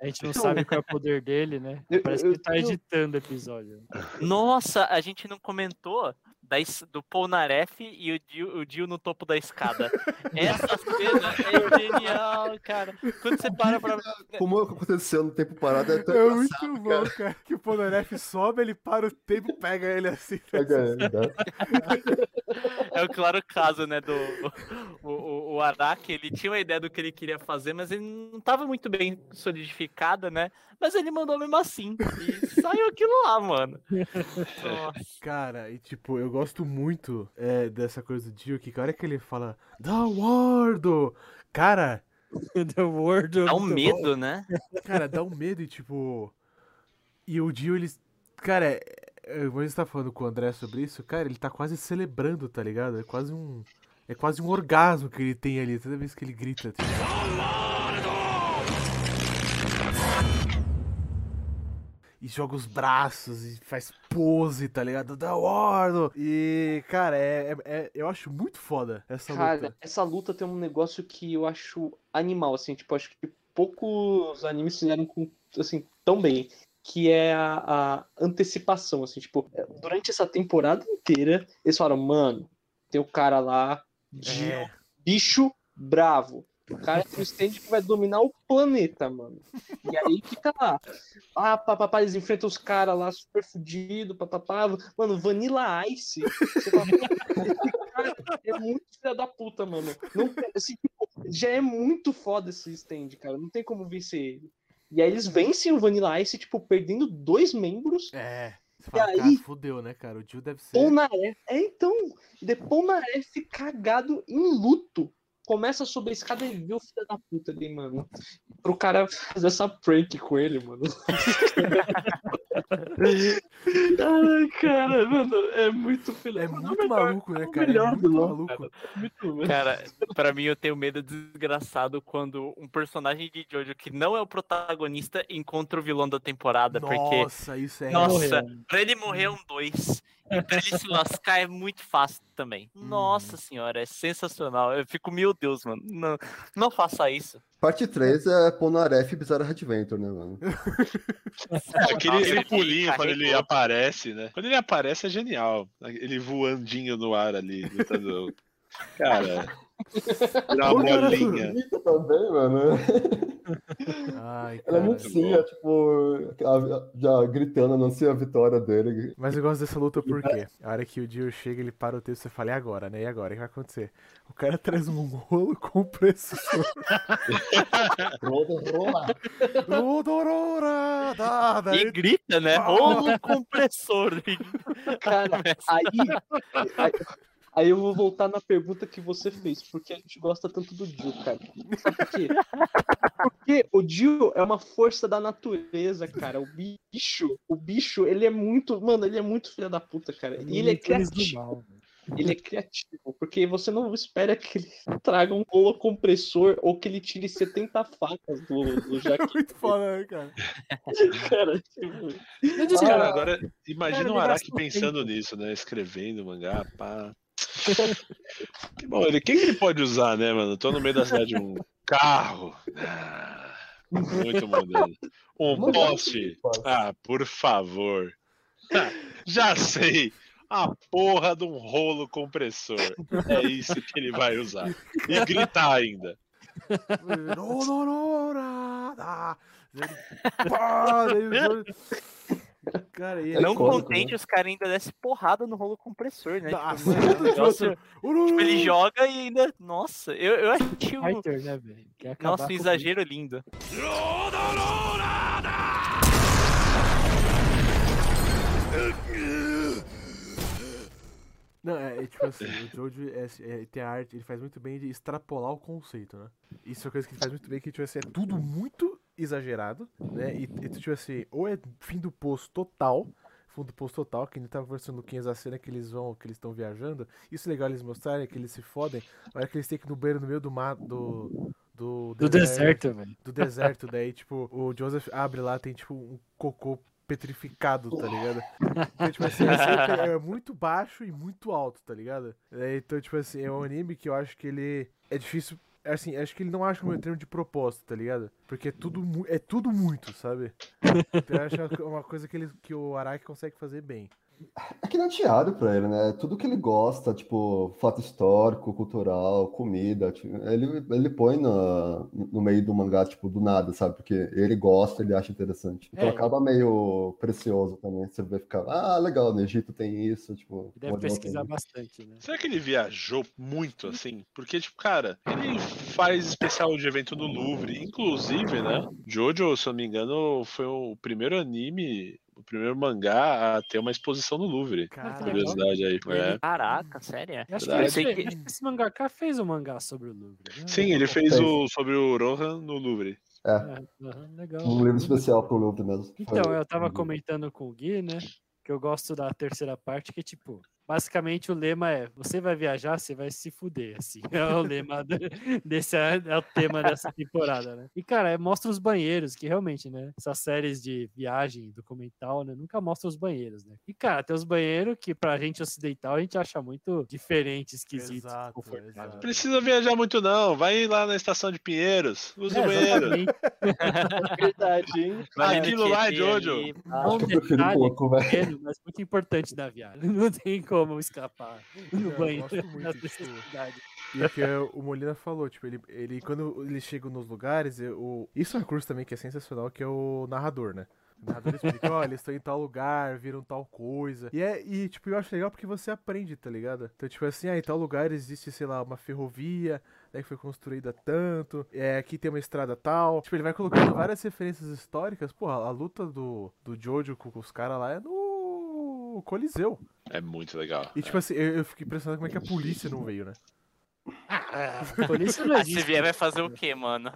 A gente não sabe qual é o poder dele, né? Parece que ele tá editando o episódio. Nossa, a gente não comentou da, do Polnareff e o Dio, o Dio no topo da escada. Essa cena é genial, cara. Quando você para pra. Como aconteceu no tempo parado, é tão É muito bom, cara. Que o Polnareff sobe, ele para o tempo, pega ele assim. Pega ele, né? É o claro caso, né? Do o, o, o Araki, ele tinha uma ideia do que ele queria fazer, mas ele não tava muito bem solidificada, né? Mas ele mandou mesmo assim. E saiu aquilo lá, mano. Nossa. Cara, e tipo, eu gosto muito é, dessa coisa do Dio, que a hora que ele fala, da Wardo! Cara, The World Dá um muito bom. medo, né? cara, dá um medo e tipo. E o Dio, ele. Cara, é, é, quando você tá falando com o André sobre isso, cara, ele tá quase celebrando, tá ligado? É quase um. É quase um orgasmo que ele tem ali, toda vez que ele grita. Tipo. E joga os braços e faz pose, tá ligado? Da Wardo! E, cara, é, é- é- eu acho muito foda essa Cara, luta. essa luta tem um negócio que eu acho animal, assim, tipo, acho que poucos animes fizeram com, assim, tão bem. Que é a, a antecipação, assim, tipo, durante essa temporada inteira, eles falaram, mano, tem o cara lá de É. bicho bravo. O cara um stand que vai dominar o planeta, mano. E aí fica lá. Ah, papapá, eles enfrentam os caras lá super fudidos, papapá. Mano, Vanilla Ice. Você fala, é muito filha da puta, mano. Não, assim, já é muito foda esse stand, cara. Não tem como vencer ele. E aí eles vencem o Vanilla Ice, tipo, perdendo dois membros. É. Você fala, E cara, aí? fudeu, né, cara? O Jill deve ser. Polnareff. É, então. De Polnareff cagado em luto. Começa sobre a escada e vê o filho da puta ali, mano. Pro cara fazer essa prank com ele, mano. Ai, cara, mano, é muito filho É mano, muito o melhor- maluco, né, o cara? É melhor muito vilão, maluco. cara. Muito, Cara, pra mim eu tenho medo desgraçado quando um personagem de Jojo que não é o protagonista encontra o vilão da temporada, porque Nossa, isso é. Nossa, pra ele morrer é um dois. E pra ele se lascar é muito fácil também. Hum. Nossa senhora, é sensacional. Eu fico, meu Deus, mano. Não, não faça isso. Parte 3 é Polnareff e Bizarre Adventure, né, mano? É, aquele, pulinho quando ele aparece, né? Quando ele aparece é genial. Ele voandinho no ar ali, lutando. Cara, virar bolinha. Bonita também, mano. Ai, Ela é cara. muito sim, é, tipo, já gritando, anuncia a vitória dele. Mas eu gosto dessa luta porque a hora que o Jill chega, ele para o texto e você fala, e agora, né? E agora? O que vai acontecer? O cara traz um rolo compressor. Roda, rola. Rodorora! Tá, E grita, né? Rolo compressor. Cara, aí, aí, aí eu vou voltar na pergunta que você fez, porque a gente gosta tanto do Jill, cara. Sabe por quê? Porque o Jill é uma força da natureza, cara. O bicho, o bicho, ele é muito, mano, ele é muito filho da puta, cara. E ele é criativo. Ele é criativo, porque você não espera que ele traga um rolo compressor ou que ele tire 70 facas do, do É muito foda, né, cara? cara. Tipo, Cara, agora imagina Cara, o Araki pensando nisso, né? Escrevendo mangá, pá. Que bom, ele, o que, ele pode usar, né, mano? Tô no meio da cidade, um carro. Ah, muito moderno. Um poste. Ah, por favor. Ah, Já sei. A porra de um rolo compressor. É isso que ele vai usar. E gritar ainda. Cara, e ele... Não cômico, contente, os caras ainda descem porrada no rolo compressor, né? Nossa, Tipo, mano, é o negócio- tipo, ele joga e ainda. Nossa, eu, eu achei um. fighter, né? Quer acabar Nossa, um exagero lindo. Não, é, é tipo assim, o Jojo é, é- tem a arte, ele faz muito bem de extrapolar o conceito, né? Isso é uma coisa que ele faz muito bem, que tipo assim, é tudo muito exagerado, né? E, e tipo assim, ou é fim do poço total, fundo do poço total, que ele tava conversando no Luquinhas a cena que eles vão, que eles estão viajando. Isso é legal eles mostrarem, que eles se fodem, na hora que eles têm que ir no banheiro no meio do mato, do... Do, Do deserto, velho. do deserto, daí, tipo, o Joseph abre lá, tem, tipo, um cocô petrificado, tá ligado? Então, tipo assim, é, é muito baixo e muito alto, tá ligado? É, então, tipo assim, é um anime que eu acho que ele é difícil. Assim, acho que ele não acha o meu termo de propósito, tá ligado? Porque é tudo, é tudo muito, sabe? Então, eu acho uma coisa que, ele, que o Araki consegue fazer bem. É que não é diário pra ele, né? Tudo que ele gosta, tipo, fato histórico, cultural, comida, tipo, ele, ele põe na, no meio do mangá, tipo, do nada, sabe? Porque ele gosta, ele acha interessante. Então É. acaba meio precioso também. Você vai ficar, ah, legal, no Egito tem isso, tipo. Deve pesquisar isso. bastante, né? Será que ele viajou muito assim? Porque, tipo, cara, ele faz especial de evento no Louvre. Inclusive, né? Jojo, se eu não me engano, foi o primeiro anime, o primeiro mangá a ter uma exposição no Louvre. Cara, legal. Curiosidade aí. É. Caraca, sério? Eu acho que, ele Eu sei fez- que- acho que esse mangaka fez um mangá sobre o Louvre. né? Sim, ele fez Fez. o sobre o Rohan no Louvre. É, aham, legal. um livro especial pro Louvre mesmo. Então, Foi- eu tava comentando com o Gui, né? Que eu gosto da terceira parte, que tipo, basicamente o lema é: você vai viajar, você vai se fuder, assim. É o lema do- desse é o tema dessa temporada, né? E cara, é, mostra os banheiros, que realmente, né? Essas séries de viagem documental, né? Nunca mostra os banheiros, né? E cara, tem os banheiros que pra gente ocidental a gente acha muito diferente, esquisito, Exato, confortável. exato. Não precisa viajar muito, não. Vai lá na estação de Pinheiros. Usa É, o banheiro. verdade, hein? Aquilo lá é Jojo. É um eu prefiro detalhe pouco, velho. pequeno, mas muito importante da viagem. Não tem como escapar Não, no eu banheiro gosto muito, das tipo. E é que é, o Molina falou, tipo, ele, ele quando ele chega nos lugares, eu- o, isso é um recurso também que é sensacional, que é o narrador, né? O narrador explica, ó, eles estão em tal lugar, viram tal coisa. E é, e, tipo, eu acho legal porque você aprende, tá ligado? Então, tipo assim, ah, em tal lugar existe, sei lá, uma ferrovia, né, que foi construída tanto, é, aqui tem uma estrada tal. Tipo, ele vai colocando várias referências históricas. Porra, a luta do, do Jojo com os caras lá é no Coliseu. É muito legal. E, tipo assim, eu, eu fiquei impressionado como é que a polícia não veio, né? Por isso não Ah, se existe. vier, vai fazer o quê, mano?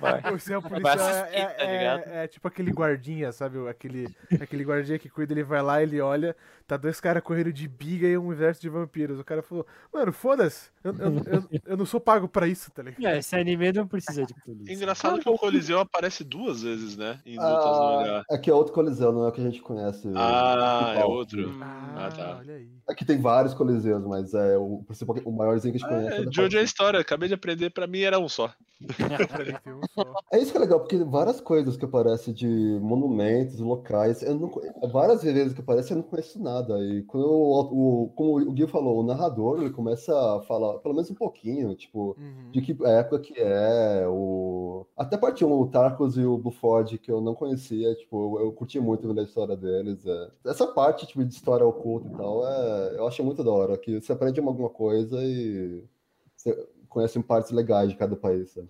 Vai. Pô, se a polícia Vai é, assistir, é- tá ligado? é- é tipo aquele guardinha, sabe? O- Aquele, aquele guardinha que cuida, ele vai lá, ele olha, tá dois caras correndo de biga e um exército de vampiros. O cara falou, mano, foda-se, eu, eu, eu, eu não sou pago pra isso, tá ligado? É, esse anime não precisa de É polícia. engraçado que o Coliseu aparece duas vezes, né? Em Ah, aqui é outro coliseu, não é o que a gente conhece. o Ah, é outro. Ah, tá. olha aí. Aqui tem vários coliseus, mas é o principal, o maiorzinho que a gente conhece. É, Jojo é história, acabei de aprender, pra mim era um só. É isso que é legal, porque várias coisas que aparecem de monumentos, locais, eu não, várias vezes que aparece eu não conheço nada. E quando o, o- como o Gui falou, o narrador ele começa a falar, pelo menos um pouquinho, tipo, Uhum. de que época que é, o... Até a parte 1, o Tarkus e o Buford, que eu não conhecia, tipo, eu, eu curti muito ver a história deles. é. Essa parte, tipo, de história oculta e tal, é... eu acho muito da hora, que você aprende alguma coisa e você conhece partes legais de cada país, sabe?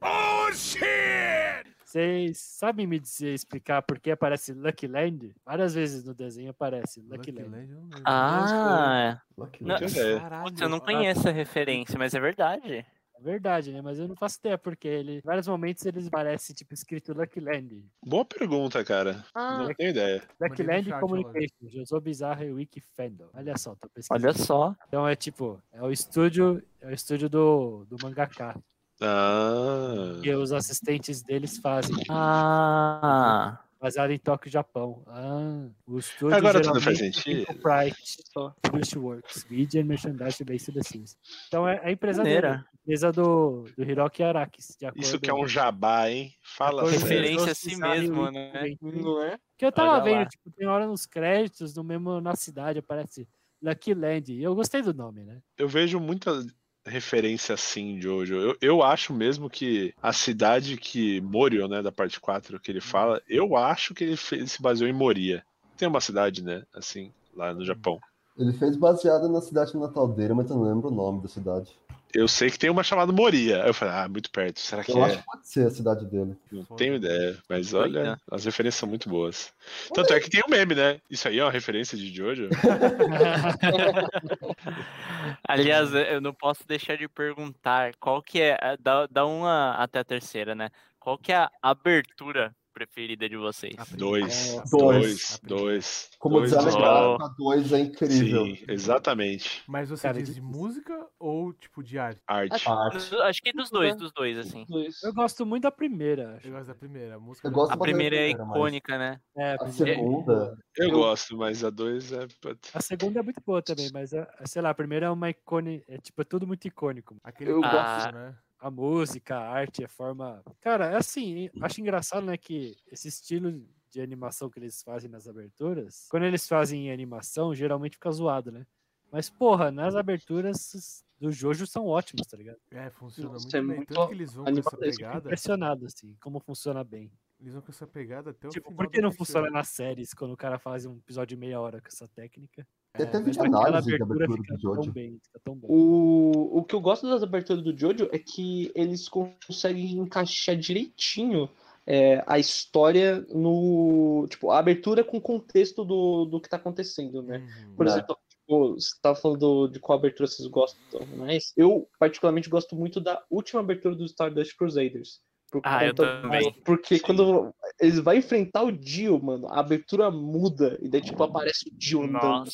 Vocês sabem me dizer, explicar por que aparece Lucky Land? Várias vezes no desenho aparece Lucky, Lucky Land. Land. Ah, Lucky Land. Não. Caralho. putz, eu não conheço a referência, mas é verdade. É verdade, né? Mas eu não faço ideia porque ele, em vários momentos eles parecem tipo escrito Lucky Land. Boa pergunta, cara. Ah, Não tenho ideia. Lucky Land Communication, Josou Bizarro e Wiki Fandom. Olha só, tô pesquisando. Olha só. Então é tipo, é o estúdio, é o estúdio do, do mangaka. Ah. Que os assistentes deles fazem. Ah, Baseado em Tóquio, Japão. Ah, o estúdio Agora tudo faz sentido. tem Pride. Works, Media and Merchandise Based Sims. Então é a empresa dele, maneira. a empresa do, do Hiroki Arakis. De acordo Isso que é um jabá, hein? Fala é. Referência a si mesmo, né? Não é? Que eu tava Olha vendo, lá. tipo, tem hora nos créditos, no mesmo na cidade, aparece Lucky Land. E eu gostei do nome, né? Eu vejo muita referência assim, Jojo. Eu, eu acho mesmo que a cidade que Morio, né, da parte 4 que ele fala, eu acho que ele, fe- ele se baseou em Moria. Tem uma cidade, né, assim, lá no Japão. Ele fez baseado na cidade natal dele, mas eu não lembro o nome da cidade. Eu sei que tem uma chamada Moria. Eu falei, ah, muito perto. Será que Eu acho é? que pode ser a cidade dele. Não Foda. tenho ideia. Mas Olha. olha, as referências são muito boas. Tanto é que tem um meme, né? Isso aí é uma referência de Jojo? Aliás, eu não posso deixar de perguntar qual que é, da, da uma até a terceira, né? Qual que é a abertura preferida de vocês? A Dois. Dois. Dois. Dois. Como dois gráfico, a 2 é incrível. Sim, exatamente. Mas você Cara, é diz de música ou tipo de arte? Arte. Arte. Acho que dos dois, dos dois, assim. Dois. eu gosto muito da primeira, acho. Eu gosto da primeira, a música. Eu gosto A bastante da primeira é primeira, mas icônica, né? É, A segunda, Eu, Eu- gosto, mas a dois é. A segunda é muito boa também, mas, a- sei lá, a primeira é uma icone, é tipo, é tudo muito icônico. Aquele Eu gosto. né? A música, a arte, a forma... Cara, é assim, acho engraçado, né, que esse estilo de animação que eles fazem nas aberturas, quando eles fazem em animação, geralmente fica zoado, né? Mas, porra, nas aberturas do Jojo são ótimas, tá ligado? É, funciona Nossa, muito é bem. muito Tanto que eles vão com essa pegada. Impressionado, assim, como funciona bem. Eles vão com essa pegada até o Tipo, final por que não funciona nas séries quando o cara faz um episódio de meia hora com essa técnica? Tem até É, Mas vídeo análise da abertura do tão Jojo. bem, fica tão bom. O, o que eu gosto das aberturas do Jojo é que eles conseguem encaixar direitinho é, a história no. Tipo, a abertura com o contexto do, do que tá acontecendo, né? Uhum. Por É. exemplo, tipo, você tava falando de qual abertura vocês gostam mais. Eu, particularmente, gosto muito da última abertura do Stardust Crusaders. Por Ah, eu também. Porque quando eles vão enfrentar o Dio, mano, a abertura muda. E daí, tipo, aparece o Dio andando, Nossa,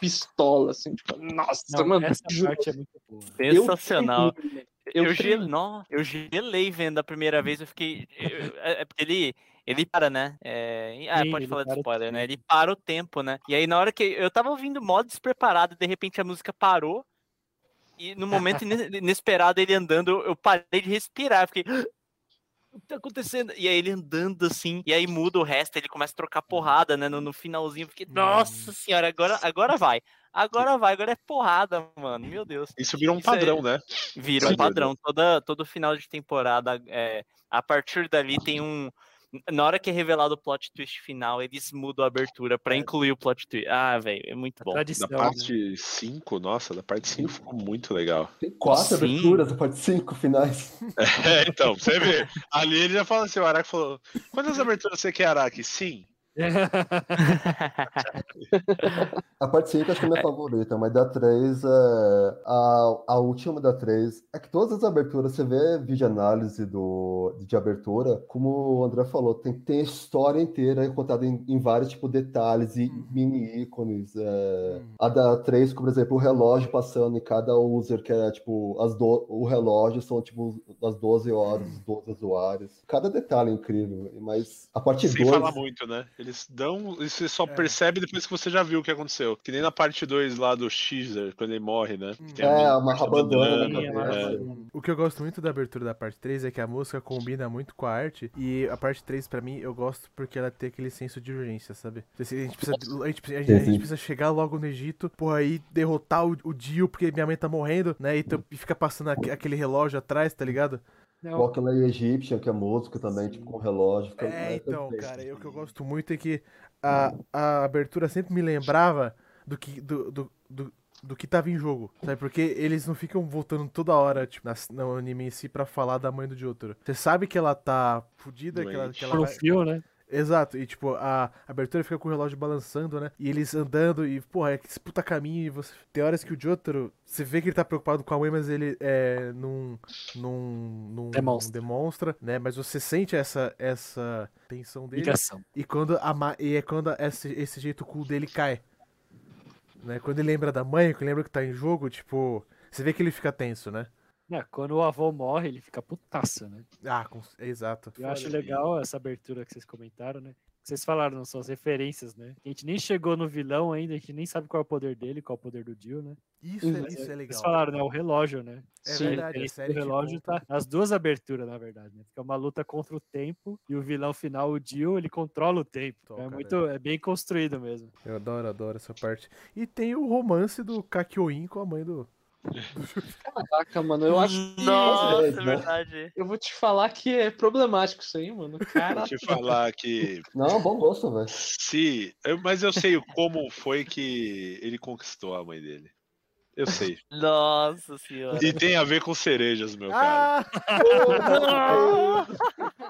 pistola, assim, tipo, nossa, Não, mano. essa parte é muito boa. sensacional. Eu, Eu gelei, tremi. não, eu gelei vendo a primeira vez, eu fiquei. eu- é é porque ele. Ele para, né? É, ah, Sim, pode falar de spoiler, né? Ele para o tempo, né? E aí, na hora que. Eu tava ouvindo modo despreparado, de repente a música parou. E no momento ine- inesperado, ele andando, eu- eu parei de respirar. eu Fiquei. "Ah, O que tá acontecendo? E aí ele andando assim, e aí muda o resto, ele começa a trocar porrada, né? No, no finalzinho, eu fiquei, nossa senhora, agora, agora vai. Agora vai, agora é porrada, mano. Meu Deus. Isso virou um Isso é- padrão, né? Vira um padrão. Toda, todo final de temporada, é, a partir dali tem um. Na hora que é revelado o plot twist final, eles mudam a abertura pra incluir o plot twist. Ah, velho, é muito bom. Tradição. Da né? parte 5, nossa, da parte 5 ficou muito legal. Tem quatro Sim. aberturas, a parte cinco finais. É, então, você vê. Ali ele já fala assim, o Araki falou, quantas aberturas você quer, Araki? Sim. A parte 5 acho que é minha favorita, mas da 3, é, a, a última da 3, é que todas as aberturas, você vê vídeo análise do, de abertura, como o André falou, tem, tem a história inteira contada em, em vários tipo, detalhes e Uhum. mini ícones. é. Uhum. A da 3, por exemplo, o relógio passando em cada user, que é tipo, as do, o relógio são tipo as 12 horas, os 12 usuários. Cada detalhe é incrível, mas a parte Sem 2... falar muito, né? Eles dão. e Você só É. percebe depois que você já viu o que aconteceu. Que nem na parte 2 lá do Xer, quando ele morre, né? Que É, menina amarra a parte bandana Sim, na amarra a cabeça. bandana. O que eu gosto muito da abertura da parte 3 é que a música combina muito com a arte. E a parte 3, pra mim, eu gosto porque ela tem aquele senso de urgência, sabe? A gente precisa, a gente, precisa- a gente- a gente precisa chegar logo no Egito, porra, aí derrotar o, o Dio, porque minha mãe tá morrendo, né? E, e fica passando aque- aquele relógio atrás, tá ligado? Walk Like Egyptian, que é música também, Sim. tipo, com relógio. fica- É, então, perfeito. cara, eu- o que eu gosto muito é que a, a abertura sempre me lembrava do que, do, do, do, do que tava em jogo, sabe? Porque eles não ficam voltando toda hora, tipo, na, no anime em si pra falar da mãe do Jotaro. Você sabe que ela tá fudida, que ela, que ela vai... fio, né? Exato, e tipo, a abertura fica com o relógio balançando, né? E eles andando, e, porra, é que esse puta caminho, e você. Tem horas que o Jotaro, você vê que ele tá preocupado com a mãe, mas ele é. não. não. Demonstra. demonstra, né? Mas você sente essa, essa tensão dele. Ligação. E quando a ma- e é quando esse, esse jeito cool dele cai. Né? Quando ele lembra da mãe, quando ele lembra que tá em jogo, tipo. Você vê que ele fica tenso, né? É, quando o avô morre, ele fica putaço, né? Ah, com- exato. Eu acho Foda. legal essa abertura que vocês comentaram, né? Que Vocês falaram, não são as referências, né? A gente nem chegou no vilão ainda, a gente nem sabe qual é o poder dele, qual é o poder do Dio, né? Isso, Uhum. é, isso é legal. Vocês falaram, né? O relógio, né? É Sim, verdade, a série do te relógio tá nas duas aberturas, na verdade, né? Porque é uma luta contra o tempo e o vilão final, o Dio, ele controla o tempo. É muito, é bem construído mesmo. Eu adoro, adoro essa parte. E tem o romance do Kakyoin com a mãe do. Caraca, mano, eu acho que. Nossa, é né? verdade. Eu vou te falar que é problemático isso aí, mano. Cara, te falar que Não, bom gosto, velho. eu- mas eu sei como foi que ele conquistou a mãe dele. Eu sei. Nossa senhora. E tem a ver com cerejas, meu cara. Ah!